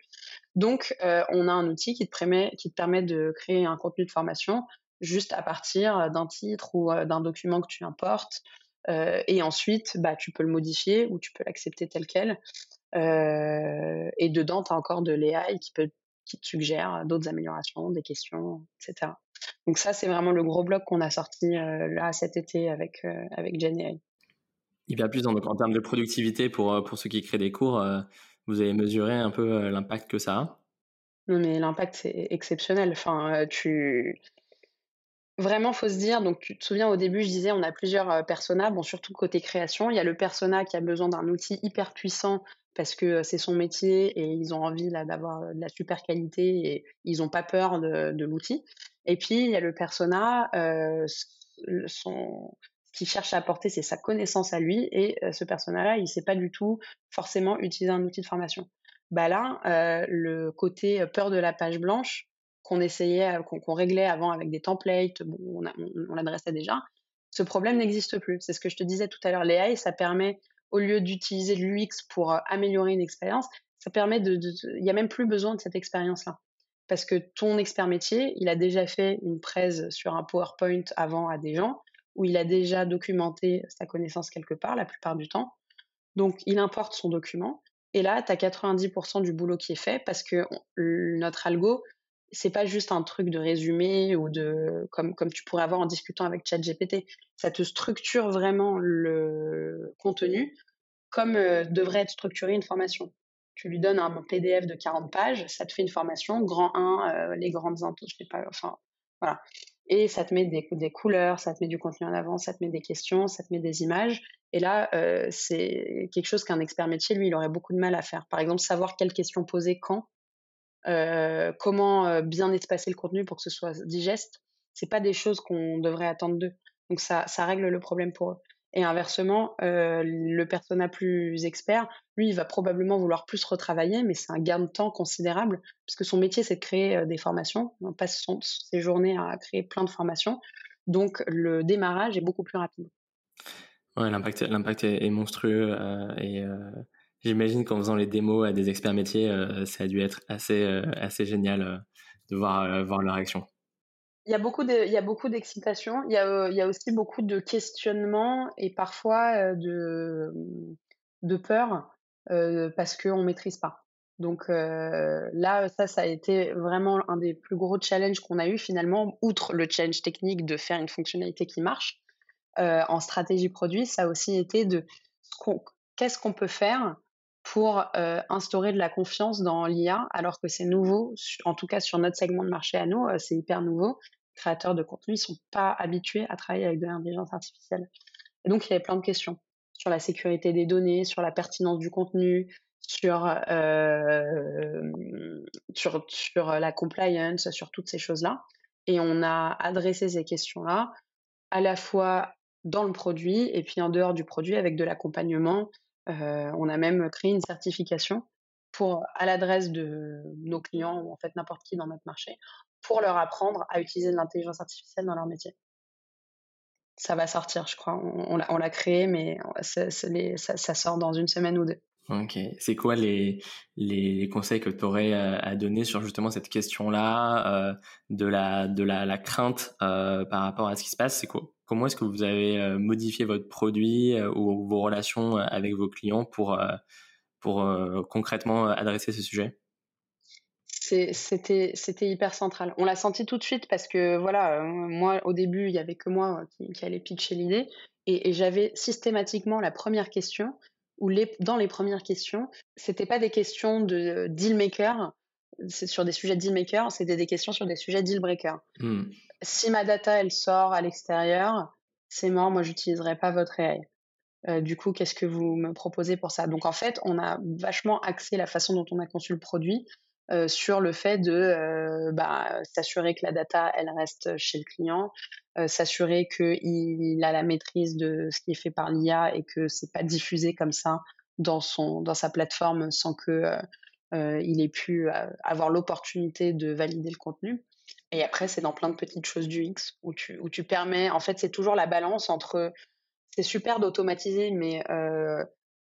Donc on a un outil qui te permet qui te permet de créer un contenu de formation juste à partir d'un titre ou d'un document que tu importes. et ensuite, bah, tu peux le modifier ou tu peux l'accepter tel quel. Euh, et dedans, tu as encore de l'AI qui, qui te suggère d'autres améliorations, des questions, etc. Donc ça, c'est vraiment le gros bloc qu'on a sorti euh, là cet été avec, euh, avec va plus dans, en termes de productivité pour, pour ceux qui créent des cours. vous avez mesuré un peu l'impact que ça a? Non, mais l'impact, c'est exceptionnel. Enfin, tu Vraiment, faut se dire, donc tu te souviens au début, je disais, on a plusieurs personas, bon, surtout côté création. Il y a le persona qui a besoin d'un outil hyper puissant parce que c'est son métier et ils ont envie d'avoir de la super qualité et ils n'ont pas peur de, l'outil. Et puis, il y a le persona, euh, son, ce qu'il cherche à apporter, c'est sa connaissance à lui et ce persona-là, il ne sait pas du tout forcément utiliser un outil de formation. Bah là, euh, le côté peur de la page blanche qu'on essayait, qu'on réglait avant avec des templates, bon, on, l'adressait déjà, ce problème n'existe plus. C'est ce que je te disais tout à l'heure. L'AI, ça permet au lieu d'utiliser l'UX pour euh, améliorer une expérience, ça permet de, il n'y a même plus besoin de cette expérience-là. Parce que ton expert métier, il a déjà fait une presse sur un PowerPoint avant à des gens, où il a déjà documenté sa connaissance quelque part, la plupart du temps. Donc, il importe son document. Et là, tu as 90% du boulot qui est fait parce que notre algo, c'est pas juste un truc de résumé ou comme tu pourrais avoir en discutant avec ChatGPT. Ça te structure vraiment le contenu comme euh, devrait être structurée une formation. Tu lui donnes un PDF de 40 pages, ça te fait une formation grand 1, euh, les grandes je sais pas, enfin voilà. Et ça te met des, couleurs, ça te met du contenu en avant, ça te met des questions, ça te met des images. Et là, euh, c'est quelque chose qu'un expert métier, lui, il aurait beaucoup de mal à faire. Par exemple, savoir quelles questions poser quand euh, comment euh, bien espacer le contenu pour que ce soit digeste, c'est pas des choses qu'on devrait attendre d'eux. Donc ça règle le problème pour eux. Et inversement, euh, le persona plus expert, lui, il va probablement vouloir plus retravailler, mais c'est un gain de temps considérable, puisque son métier, c'est de créer des formations. On passe son, ses journées à créer plein de formations. Donc, le démarrage est beaucoup plus rapide. Ouais, l'impact, l'impact est, monstrueux. et J'imagine qu'en faisant les démos à des experts métiers, ça a dû être assez, assez génial de voir, voir leur réaction. Il y a beaucoup de, il y a beaucoup d'excitation. Il y a, il y a aussi beaucoup de questionnements et parfois de, de peur parce qu'on maîtrise pas. Donc là, ça, ça a été vraiment un des plus gros challenges qu'on a eu finalement, outre le challenge technique de faire une fonctionnalité qui marche. en stratégie produit, ça a aussi été de qu'est-ce qu'on peut faire pour instaurer de la confiance dans l'IA, alors que c'est nouveau, en tout cas sur notre segment de marché à nous, c'est hyper nouveau. Créateurs de contenu ne sont pas habitués à travailler avec de l'intelligence artificielle. Donc, il y avait plein de questions sur la sécurité des données, sur la pertinence du contenu, sur, sur, sur la compliance, sur toutes ces choses-là. Et on a adressé ces questions-là à la fois dans le produit et puis en dehors du produit avec de l'accompagnement. on a même créé une certification pour, à l'adresse de nos clients ou en fait n'importe qui dans notre marché pour leur apprendre à utiliser de l'intelligence artificielle dans leur métier. Ça va sortir, je crois. On, l'a créé, mais ça, sort dans une semaine ou deux. Ok. C'est quoi les, conseils que tu aurais euh, à donner sur justement cette question-là euh, de, la, crainte euh, par rapport à ce qui se passe? C'est quoi Comment est-ce que vous avez modifié votre produit ou vos relations avec vos clients pour concrètement adresser ce sujet? C'était c'était hyper central. On l'a senti tout de suite parce que voilà, moi au début il y avait que moi qui, qui allait pitcher l'idée et, et j'avais systématiquement la première question où les, dans les premières questions, c'était pas des questions de deal maker, c'est sur des sujets de deal maker, c'était des questions sur des sujets deal breaker. Hmm. Si ma data elle sort à l'extérieur, c'est mort, moi j'utiliserai pas votre AI. Euh, du coup, qu'est-ce que vous me proposez pour ça? Donc en fait, on a vachement axé la façon dont on a conçu le produit euh, sur le fait de euh, bah, s'assurer que la data elle reste chez le client, euh, s'assurer qu'il a la maîtrise de ce qui est fait par l'IA et que c'est pas diffusé comme ça dans son dans sa plateforme sans que il ait pu avoir l'opportunité de valider le contenu. Et après, c'est dans plein de petites choses du X où tu, où tu permets, en fait, c'est toujours la balance entre, c'est super d'automatiser, mais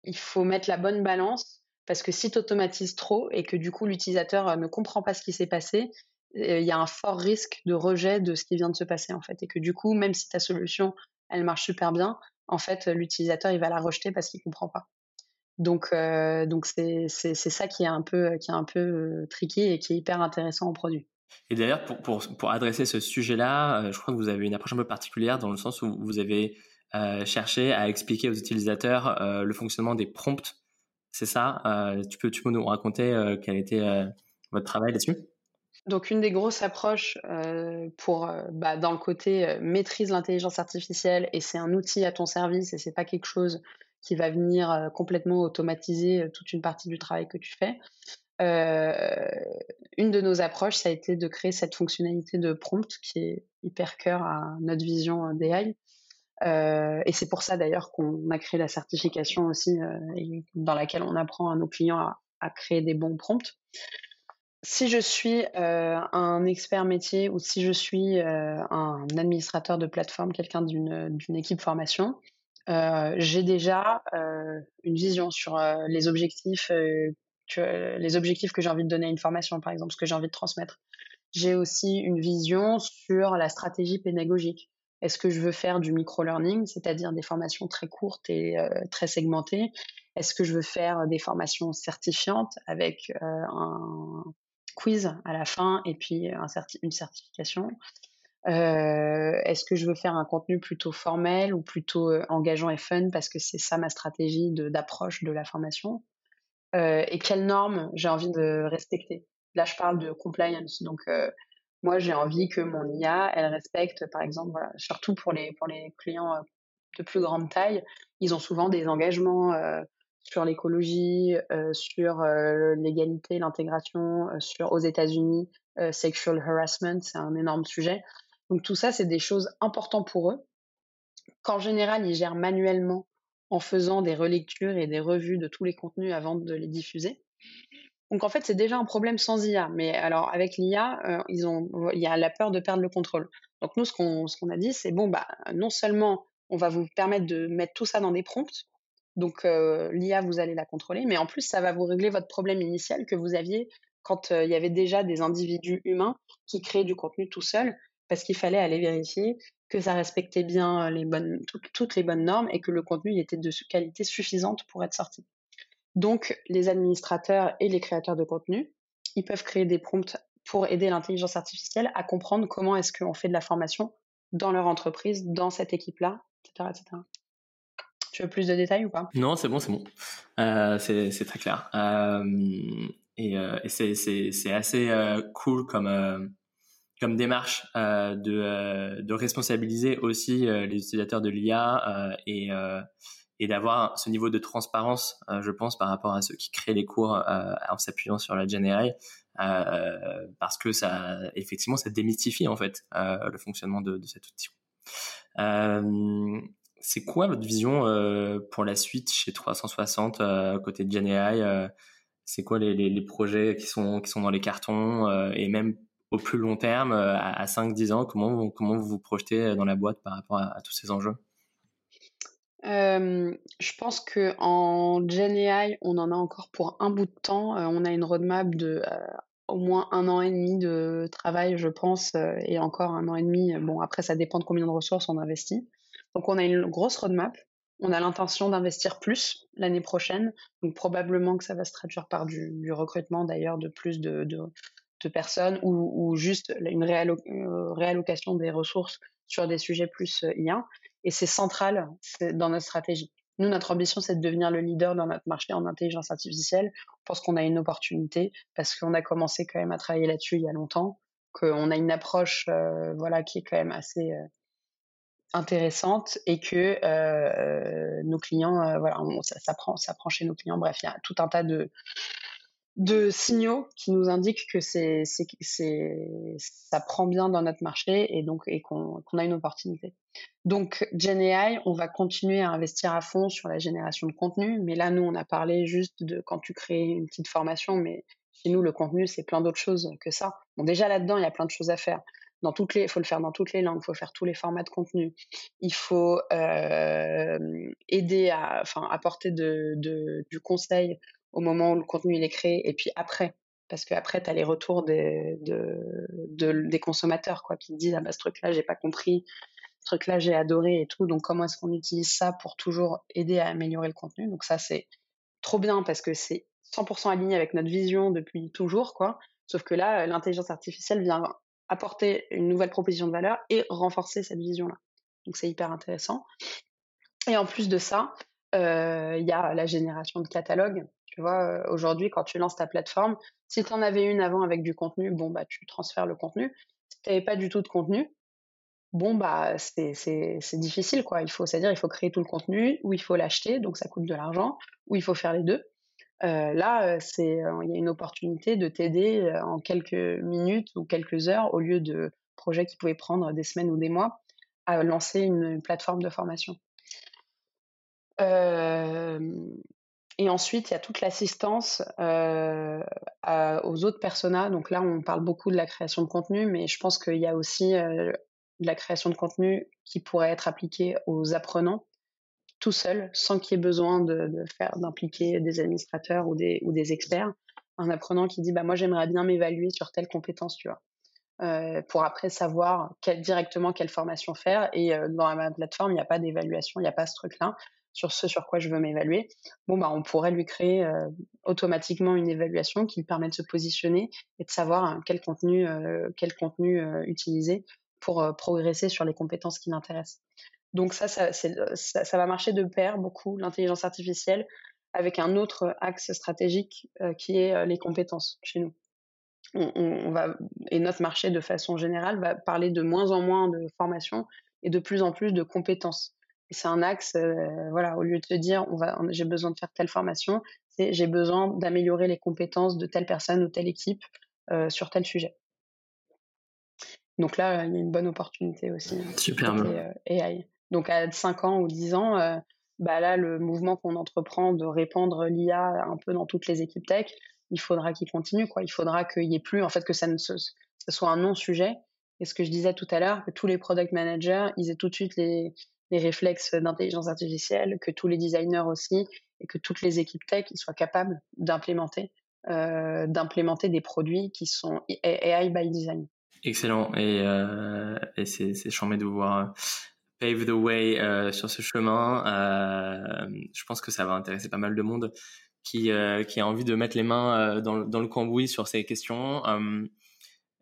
il faut mettre la bonne balance parce que si tu automatises trop et que du coup l'utilisateur euh, ne comprend pas ce qui s'est passé, euh, il y a un fort risque de rejet de ce qui vient de se passer en fait. Et que du coup, même si ta solution, elle marche super bien, en fait, l'utilisateur, il va la rejeter parce qu'il comprend pas. Donc, euh, donc c'est, c'est, ça qui est un peu, qui est un peu tricky et qui est hyper intéressant en produit. Et d'ailleurs, pour, pour, pour, adresser ce sujet-là, je crois que vous avez une approche un peu particulière dans le sens où vous avez cherché à expliquer aux utilisateurs le fonctionnement des prompts c'est ça. Euh, tu, peux, tu peux nous raconter euh, quel était euh, votre travail là-dessus? Donc une des grosses approches pour bah, dans le côté maîtrise l'intelligence artificielle et c'est un outil à ton service et c'est pas quelque chose qui va venir complètement automatiser toute une partie du travail que tu fais. une de nos approches, ça a été de créer cette fonctionnalité de prompt qui est hyper cœur à notre vision d'AI. Euh, et c'est pour ça d'ailleurs qu'on a créé la certification aussi, euh, dans laquelle on apprend à nos clients à, créer des bons prompts. Si je suis euh, un expert métier ou si je suis un administrateur de plateforme, quelqu'un d'une équipe formation, j'ai déjà une vision sur les objectifs, que, les objectifs que j'ai envie de donner à une formation, par exemple, ce que j'ai envie de transmettre. J'ai aussi une vision sur la stratégie pédagogique. Est-ce que je veux faire du micro-learning, c'est-à-dire des formations très courtes et euh, très segmentées? Est-ce que je veux faire des formations certifiantes avec euh, un quiz à la fin et puis une certification? Euh, Est-ce que je veux faire un contenu plutôt formel ou plutôt engageant et fun parce que c'est ça ma stratégie d'approche de, la formation? Et quelles normes j'ai envie de respecter? Là, je parle de compliance, donc moi, j'ai envie que mon IA, elle respecte, par exemple, voilà, surtout pour les, pour les clients euh, de plus grande taille, ils ont souvent des engagements euh, sur l'écologie, euh, sur l'égalité, l'intégration, sur aux États-Unis, sexual harassment, c'est un énorme sujet. Donc tout ça, c'est des choses importantes pour eux, qu'en général, ils gèrent manuellement en faisant des relectures et des revues de tous les contenus avant de les diffuser. Donc en fait, c'est déjà un problème sans IA. Mais alors avec l'IA, euh, il y a la peur de perdre le contrôle. Donc nous, ce qu'on, a dit, c'est bon, bah non seulement on va vous permettre de mettre tout ça dans des prompts, Donc l'IA, vous allez la contrôler, mais en plus, ça va vous régler votre problème initial que vous aviez quand il y avait déjà des individus humains qui créaient du contenu tout seuls, parce qu'il fallait aller vérifier que ça respectait bien toutes les bonnes normes et que le contenu était de qualité suffisante pour être sorti. Donc, les administrateurs et les créateurs de contenu, ils peuvent créer des prompts pour aider l'intelligence artificielle à comprendre comment est-ce qu'on fait de la formation dans leur entreprise, dans cette équipe-là, etc., etc. Tu veux plus de détails ou pas? Non, c'est bon, c'est bon. Euh, c'est très clair. Euh, et, euh, et c'est assez cool comme, comme démarche de, de responsabiliser aussi les utilisateurs de l'IA et, et d'avoir ce niveau de transparence, je pense, par rapport à ceux qui créent les cours en s'appuyant sur la GenAI. parce que ça, effectivement, ça démystifie en fait le fonctionnement de, de cet outil. Euh, c'est quoi votre vision euh, pour la suite chez 360 euh, côté de GenAI euh, C'est quoi les, les, les, projets qui sont, qui sont dans les cartons et même au plus long terme, à, 5-10 ans, comment vous, comment vous vous projetez dans la boîte par rapport à, tous ces enjeux? Je pense que en GenAI, on en a encore pour un bout de temps. on a une roadmap de au moins un an et demi de travail, je pense, et encore un an et demi. Bon, après, ça dépend de combien de ressources on investit. Donc on a une grosse roadmap. On a l'intention d'investir plus l'année prochaine. Donc probablement que ça va se traduire par du, recrutement d'ailleurs de plus de, personnes ou, juste une euh, réallocation des ressources sur des sujets plus euh, IA. Et c'est central dans notre stratégie. Nous, notre ambition, c'est de devenir le leader dans notre marché en intelligence artificielle. On pense qu'on a une opportunité parce qu'on a commencé quand même à travailler là-dessus il y a longtemps, qu'on a une approche euh, voilà, qui est quand même assez, intéressante et que euh, nos clients, euh, voilà, ça, ça, prend, ça prend chez nos clients. Bref, il y a tout un tas de, de signaux qui nous indiquent que c'est, c'est, c'est, ça prend bien dans notre marché et donc et qu'on, a une opportunité. Donc GenAI, on va continuer à investir à fond sur la génération de contenu, mais là nous on a parlé juste de quand tu crées une petite formation, mais chez nous le contenu c'est plein d'autres choses que ça. Bon déjà là-dedans il y a plein de choses à faire dans toutes les, faut le faire dans toutes les langues, faut faire tous les formats de contenu, il faut euh, aider à, enfin, apporter de, du conseil au moment où le contenu il est créé, et puis après, parce qu'après, tu as les retours des, de, de, des consommateurs, quoi, qui disent, ah bah, ce truc-là, j'ai pas compris, ce truc-là, j'ai adoré et tout, donc comment est-ce qu'on utilise ça pour toujours aider à améliorer le contenu? Donc ça, c'est trop bien parce que c'est 100% aligné avec notre vision depuis toujours, quoi. Sauf que là, l'intelligence artificielle vient apporter une nouvelle proposition de valeur et renforcer cette vision-là. Donc c'est hyper intéressant. Et en plus de ça, euh, il y a la génération de catalogues. Tu vois, euh, aujourd'hui, quand tu lances ta plateforme, si tu en avais une avant avec du contenu, bon, bah, tu transfères le contenu. Si tu n'avais pas du tout de contenu, bon, bah, c'est difficile, quoi. Il faut, c'est-à-dire, il faut créer tout le contenu, ou il faut l'acheter, donc ça coûte de l'argent, ou il faut faire les deux. Euh, là, c'est il y a une opportunité de t'aider en quelques minutes ou quelques heures au lieu de projets qui pouvaient prendre des semaines ou des mois à lancer une plateforme de formation. Et ensuite, il y a toute l'assistance aux autres personas. Donc là, on parle beaucoup de la création de contenu, mais je pense qu'il y a aussi de la création de contenu qui pourrait être appliquée aux apprenants tout seul, sans qu'il y ait besoin de, faire d'impliquer des administrateurs ou des, ou des experts. Un apprenant qui dit bah moi j'aimerais bien m'évaluer sur telle compétence, tu vois, euh, pour après savoir directement quelle formation faire. Et euh, dans ma plateforme, il n'y a pas d'évaluation, il n'y a pas ce truc-là sur ce sur quoi je veux m'évaluer. Bah on pourrait lui créer euh, automatiquement une évaluation qui lui permet de se positionner et de savoir hein, quel contenu quel contenu utiliser pour progresser sur les compétences qui l'intéressent. Donc ça, ça, va marcher de pair beaucoup, l'intelligence artificielle, avec un autre axe stratégique euh, qui est euh, les compétences chez nous. On, et notre marché, de façon générale, va parler de moins en moins de formation et de plus en plus de compétences. C'est un axe, euh, voilà, au lieu de te dire, on va, j'ai besoin de faire telle formation, c'est j'ai besoin d'améliorer les compétences de telle personne ou telle équipe sur tel sujet. Donc là, il y a une bonne opportunité aussi. Hein, Super. AI. Donc à 5 ans ou 10 ans, euh, bah là, le mouvement qu'on entreprend de répandre l'IA un peu dans toutes les équipes tech, il faudra qu'il continue. Quoi. Il faudra qu'il n'y ait plus, en fait, que ça, ne ça soit un non-sujet. Et ce que je disais tout à l'heure, que tous les product managers, ils aient tout de suite les, les réflexes d'intelligence artificielle, que tous les designers aussi, et que toutes les équipes tech soient capables d'implémenter euh, d'implémenter des produits qui sont AI by design. Excellent et, euh, c'est c'est de voir euh, pave the way sur ce chemin. Je pense que ça va intéresser pas mal de monde qui qui a envie de mettre les mains dans, dans le cambouis sur ces questions.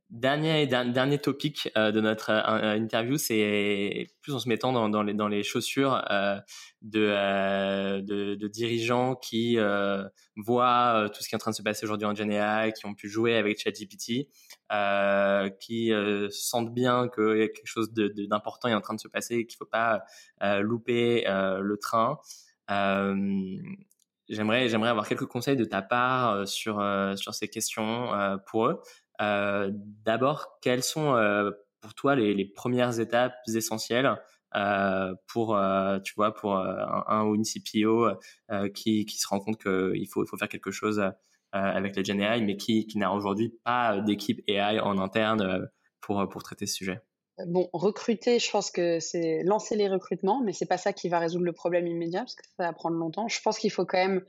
Dernier, dernier topic euh, de notre euh, interview, c'est plus en se mettant dans, les, dans les chaussures euh, de, de, de, dirigeants qui voient tout ce qui est en train de se passer aujourd'hui en GenAI, qui ont pu jouer avec ChatGPT, qui sentent bien qu'il y a quelque chose d'important est en train de se passer et qu'il faut pas louper le train. j'aimerais j'aimerais avoir quelques conseils de ta part sur sur ces questions pour eux. Euh, D'abord, quelles sont euh, pour toi les, premières étapes essentielles euh, pour, tu vois, pour un, ou une CPO qui, qui se rend compte qu'il faut, il faut faire quelque chose avec les Gen AI, mais qui, qui n'a aujourd'hui pas d'équipe AI en interne pour, pour traiter ce sujet? Bon, recruter, je pense que c'est lancer les recrutements, mais c'est pas ça qui va résoudre le problème immédiat parce que ça va prendre longtemps. Je pense qu'il faut quand même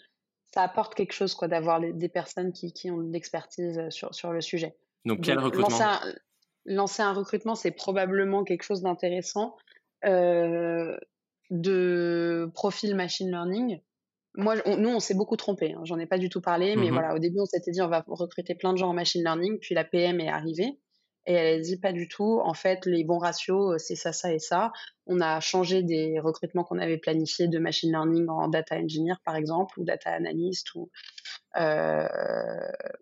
ça apporte quelque chose quoi d'avoir des personnes qui, qui ont de l'expertise euh, sur, sur le sujet. Donc quel recrutement? lancer un, lancer un recrutement, c'est probablement quelque chose d'intéressant. Euh, de profil machine learning. Moi, nous, on s'est beaucoup trompé. Hein. J'en ai pas du tout parlé, mais mmh voilà, au début, on s'était dit on va recruter plein de gens en machine learning, puis la PM est arrivée. Et elle a dit pas du tout. En fait, les bons ratios, euh, c'est ça, ça et ça. On a changé des recrutements qu'on avait planifiés de machine learning en data engineer, par exemple, ou data analyst, ou, euh,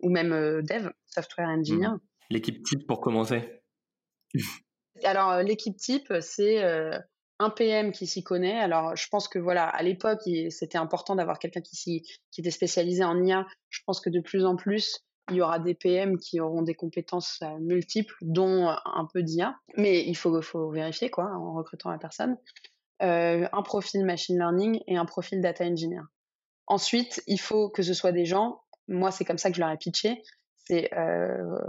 ou même euh, dev, software engineer. Mmh. L'équipe type pour commencer <laughs> Alors, l'équipe type, c'est euh, un PM qui s'y connaît. Alors, je pense que voilà, à l'époque, c'était important d'avoir quelqu'un qui, qui était spécialisé en IA. Je pense que de plus en plus, il y aura des PM qui auront des compétences euh, multiples, dont un peu d'IA. Mais il faut, faut vérifier, quoi, en recrutant la personne. Euh, un profil machine learning et un profil data engineer. Ensuite, il faut que ce soit des gens, moi c'est comme ça que je leur ai pitché, c'est euh,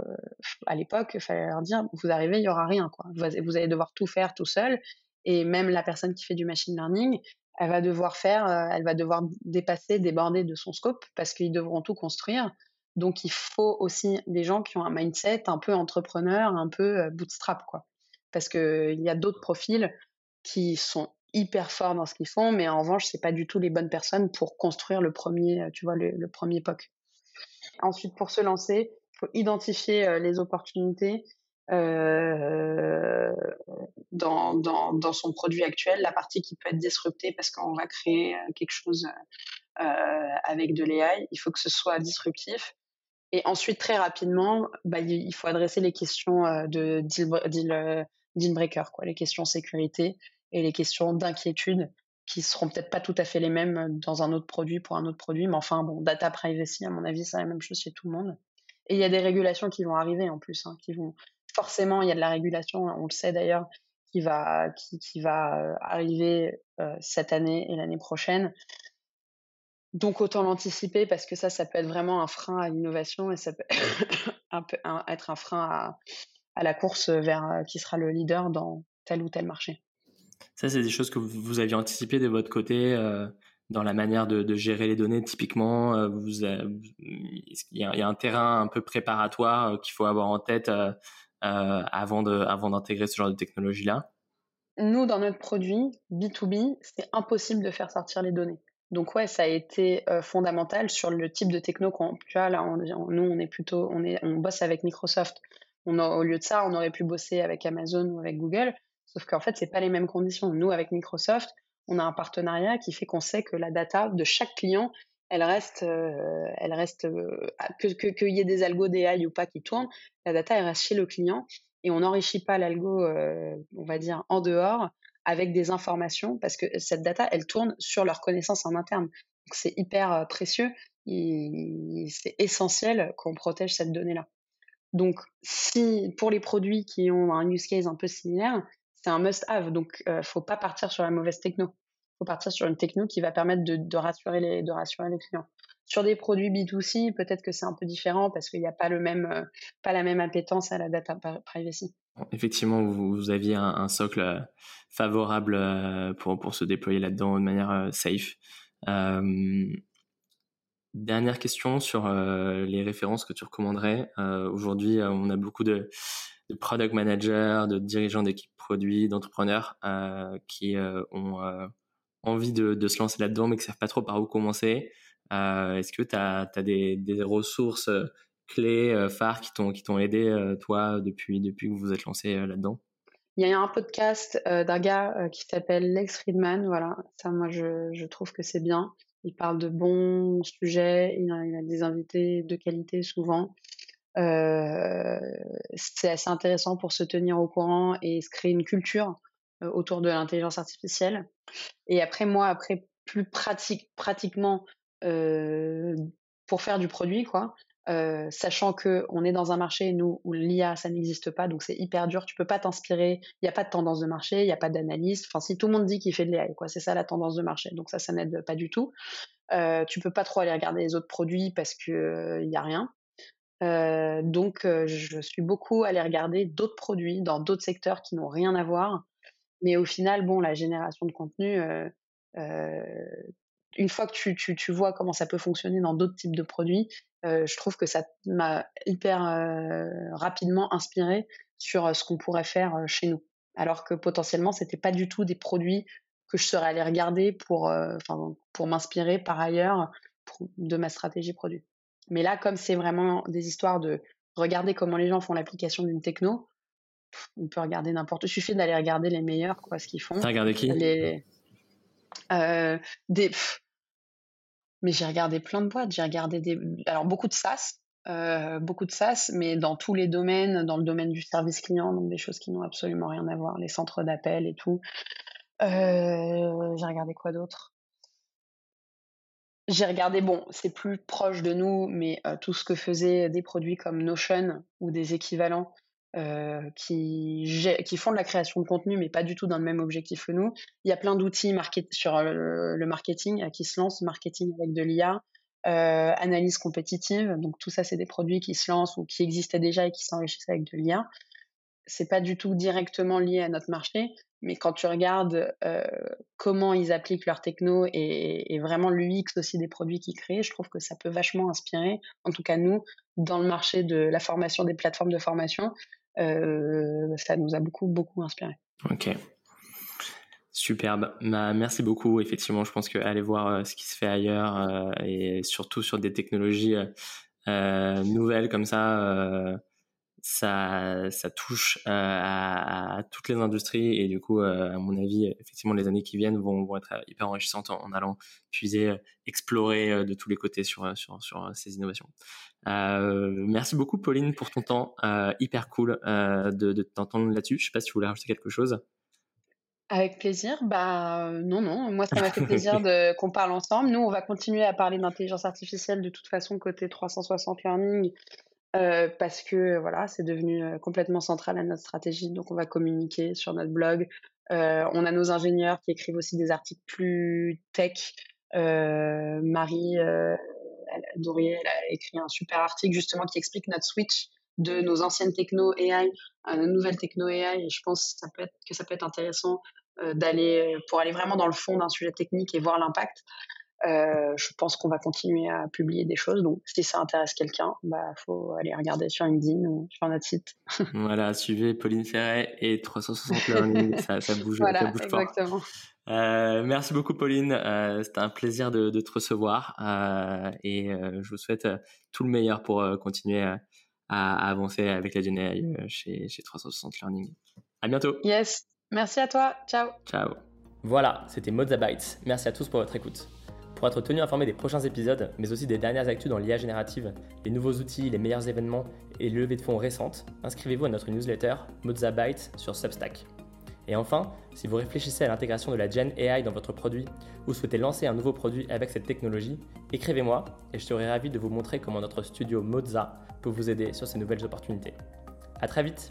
à l'époque, il fallait leur dire, vous arrivez, il y aura rien, quoi. Vous, allez devoir tout faire tout seul, et même la personne qui fait du machine learning, elle va devoir faire, euh, elle va devoir dépasser, déborder de son scope, parce qu'ils devront tout construire. Donc, il faut aussi des gens qui ont un mindset un peu entrepreneur, un peu euh, bootstrap, quoi. Parce qu'il y a d'autres profils qui sont hyper forts dans ce qu'ils font, mais en revanche, c'est pas du tout les bonnes personnes pour construire le premier, euh, tu vois, le, premier POC. Ensuite, pour se lancer, il faut identifier euh, les opportunités dans, dans, dans, son produit actuel, la partie qui peut être disruptée parce qu'on va créer quelque chose avec de l'AI. Il faut que ce soit disruptif. Et ensuite, très rapidement, bah, il faut adresser les questions euh, de euh, deal, breaker, quoi, les questions sécurité et les questions d'inquiétude qui seront peut-être pas tout à fait les mêmes dans un autre produit pour un autre produit, mais enfin, bon, data privacy, à mon avis, c'est la même chose chez tout le monde. Et il y a des régulations qui vont arriver en plus, hein, qui vont forcément, il y a de la régulation, on le sait d'ailleurs, qui va euh, arriver cette année et l'année prochaine donc autant l'anticiper parce que ça, ça peut être vraiment un frein à l'innovation et ça peut <coughs> un peu, être un frein à, à, la course vers euh, qui sera le leader dans tel ou tel marché. Ça, c'est des choses que vous aviez anticipées de votre côté euh, dans la manière de, de, gérer les données. Typiquement, euh, vous, il, y a, il, y a, un terrain un peu préparatoire qu'il faut avoir en tête avant de, avant d'intégrer ce genre de technologie-là? Nous, dans notre produit B2B, c'est impossible de faire sortir les données. Donc ouais, ça a été euh, fondamental sur le type de techno qu'on. Tu vois, là, on, nous, on est plutôt, on est, on bosse avec Microsoft. On a, au lieu de ça, on aurait pu bosser avec Amazon ou avec Google. Sauf qu'en fait, c'est pas les mêmes conditions. Nous, avec Microsoft, on a un partenariat qui fait qu'on sait que la data de chaque client, elle reste, euh, elle reste, euh, que qu'il y ait des algos d'AI ou pas qui tournent, la data elle reste chez le client et on n'enrichit pas l'algo, on va dire en dehors avec des informations parce que cette data, elle tourne sur leur connaissance en interne. Donc c'est hyper euh, précieux. C'est essentiel qu'on protège cette donnée-là. Donc, si pour les produits qui ont un use case un peu similaire, c'est un must-have. Donc, euh, faut pas partir sur la mauvaise techno. Faut partir sur une techno qui va permettre de, rassurer de rassurer les clients. Sur des produits B2C, peut-être que c'est un peu différent parce qu'il n'y a pas le même euh, pas la même appétence à la data privacy. Effectivement, vous, aviez un, socle favorable pour, pour se déployer là-dedans de manière safe. Dernière question sur les références que tu recommanderais. Aujourd'hui, on a beaucoup de, de product managers, de dirigeants d'équipes produits, d'entrepreneurs qui ont envie de, se lancer là-dedans mais qui savent pas trop par où commencer. Est-ce que tu as, des, ressources clés, phares qui t'ont aidé toi depuis que vous vous êtes lancé là-dedans? Il y a un podcast d'un gars qui s'appelle Lex Friedman. Voilà, ça moi je, trouve que c'est bien. Il parle de bons sujets, il a, des invités de qualité souvent. Euh, c'est assez intéressant pour se tenir au courant et se créer une culture euh, autour de l'intelligence artificielle. Et après, moi, après, plus pratique, pratiquement euh, pour faire du produit, quoi. Sachant que on est dans un marché nous où l'IA ça n'existe pas, donc c'est hyper dur. Tu peux pas t'inspirer. Il n'y a pas de tendance de marché, il n'y a pas d'analyse. Enfin, si tout le monde dit qu'il fait de l'IA, quoi, c'est ça la tendance de marché. Donc ça, ça n'aide pas du tout. Euh, tu peux pas trop aller regarder les autres produits parce que il y a rien. Donc, je suis beaucoup allée regarder d'autres produits dans d'autres secteurs qui n'ont rien à voir. Mais au final, bon, la génération de contenu, euh une fois que tu, tu, tu, vois comment ça peut fonctionner dans d'autres types de produits, euh, je trouve que ça m'a hyper rapidement inspiré sur ce qu'on pourrait faire chez nous. Alors que potentiellement, c'était pas du tout des produits que je serais allée regarder pour, pour m'inspirer par ailleurs de ma stratégie produit. Mais là, comme c'est vraiment des histoires de regarder comment les gens font l'application d'une techno, on peut regarder n'importe. Il suffit d'aller regarder les meilleurs, quoi, ce qu'ils font. T'as regardé qui? Les... Euh, des... Mais j'ai regardé plein de boîtes. J'ai regardé des. Alors beaucoup de SaaS, euh, beaucoup de SaaS, mais dans tous les domaines, dans le domaine du service client, donc des choses qui n'ont absolument rien à voir, les centres d'appel et tout. Euh, j'ai regardé quoi d'autre? J'ai regardé, bon, c'est plus proche de nous, mais euh, tout ce que faisaient des produits comme Notion ou des équivalents euh, qui, font de la création de contenu, mais pas du tout dans le même objectif que nous. Il y a plein d'outils sur euh, le, marketing qui se lancent, marketing avec de l'IA, analyse compétitive. Donc tout ça, c'est des produits qui se lancent ou qui existaient déjà et qui s'enrichissent avec de l'IA. C'est pas du tout directement lié à notre marché, mais quand tu regardes euh, comment ils appliquent leur techno et, et vraiment l'UX aussi des produits qu'ils créent, je trouve que ça peut vachement inspirer, en tout cas nous, dans le marché de la formation, des plateformes de formation, euh, ça nous a beaucoup, beaucoup inspiré. Ok. Superbe. Bah, merci beaucoup. Effectivement, je pense qu'aller voir euh, ce qui se fait ailleurs euh, et surtout sur des technologies euh, nouvelles comme ça, ça, ça touche euh, à, à, toutes les industries et du coup, euh, à mon avis, effectivement, les années qui viennent vont, vont être hyper enrichissantes en, allant puiser, explorer de tous les côtés sur, sur, sur ces innovations. Euh, merci beaucoup, Pauline, pour ton temps. hyper cool de, de t'entendre là-dessus. Je sais pas si tu voulais rajouter quelque chose. Avec plaisir. Bah non, non. Moi, ça m'a fait plaisir <laughs> de qu'on parle ensemble. Nous, on va continuer à parler d'intelligence artificielle de toute façon côté 360 learning euh, parce que voilà, c'est devenu euh, complètement central à notre stratégie. Donc, on va communiquer sur notre blog. Euh, on a nos ingénieurs qui écrivent aussi des articles plus tech. Marie Dorier elle a écrit un super article justement qui explique notre switch de nos anciennes techno AI à nos nouvelles techno AI. Je pense que ça peut être, que ça peut être intéressant d'aller pour aller vraiment dans le fond d'un sujet technique et voir l'impact. Euh, je pense qu'on va continuer à publier des choses. Donc, si ça intéresse quelqu'un, bah, faut aller regarder sur LinkedIn ou sur notre site. <laughs> voilà, suivez Pauline Ferret et 360 Learning. ça, ça bouge, voilà, ça bouge exactement. Euh, merci beaucoup, Pauline. Euh, C'était un plaisir de, de te recevoir euh, et euh, je vous souhaite euh, tout le meilleur pour continuer à, à, avancer avec la GNI chez, chez 360 Learning. À bientôt. Yes. Merci à toi. Ciao. Ciao. Voilà, c'était Mozabytes. Merci à tous pour votre écoute. Pour être tenu informé des prochains épisodes, mais aussi des dernières actus dans l'IA générative, les nouveaux outils, les meilleurs événements et les levées de fonds récentes, inscrivez-vous à notre newsletter Mozabyte sur Substack. Et enfin, si vous réfléchissez à l'intégration de la Gen AI dans votre produit ou souhaitez lancer un nouveau produit avec cette technologie, écrivez-moi et je serai ravi de vous montrer comment notre studio Moza peut vous aider sur ces nouvelles opportunités. A très vite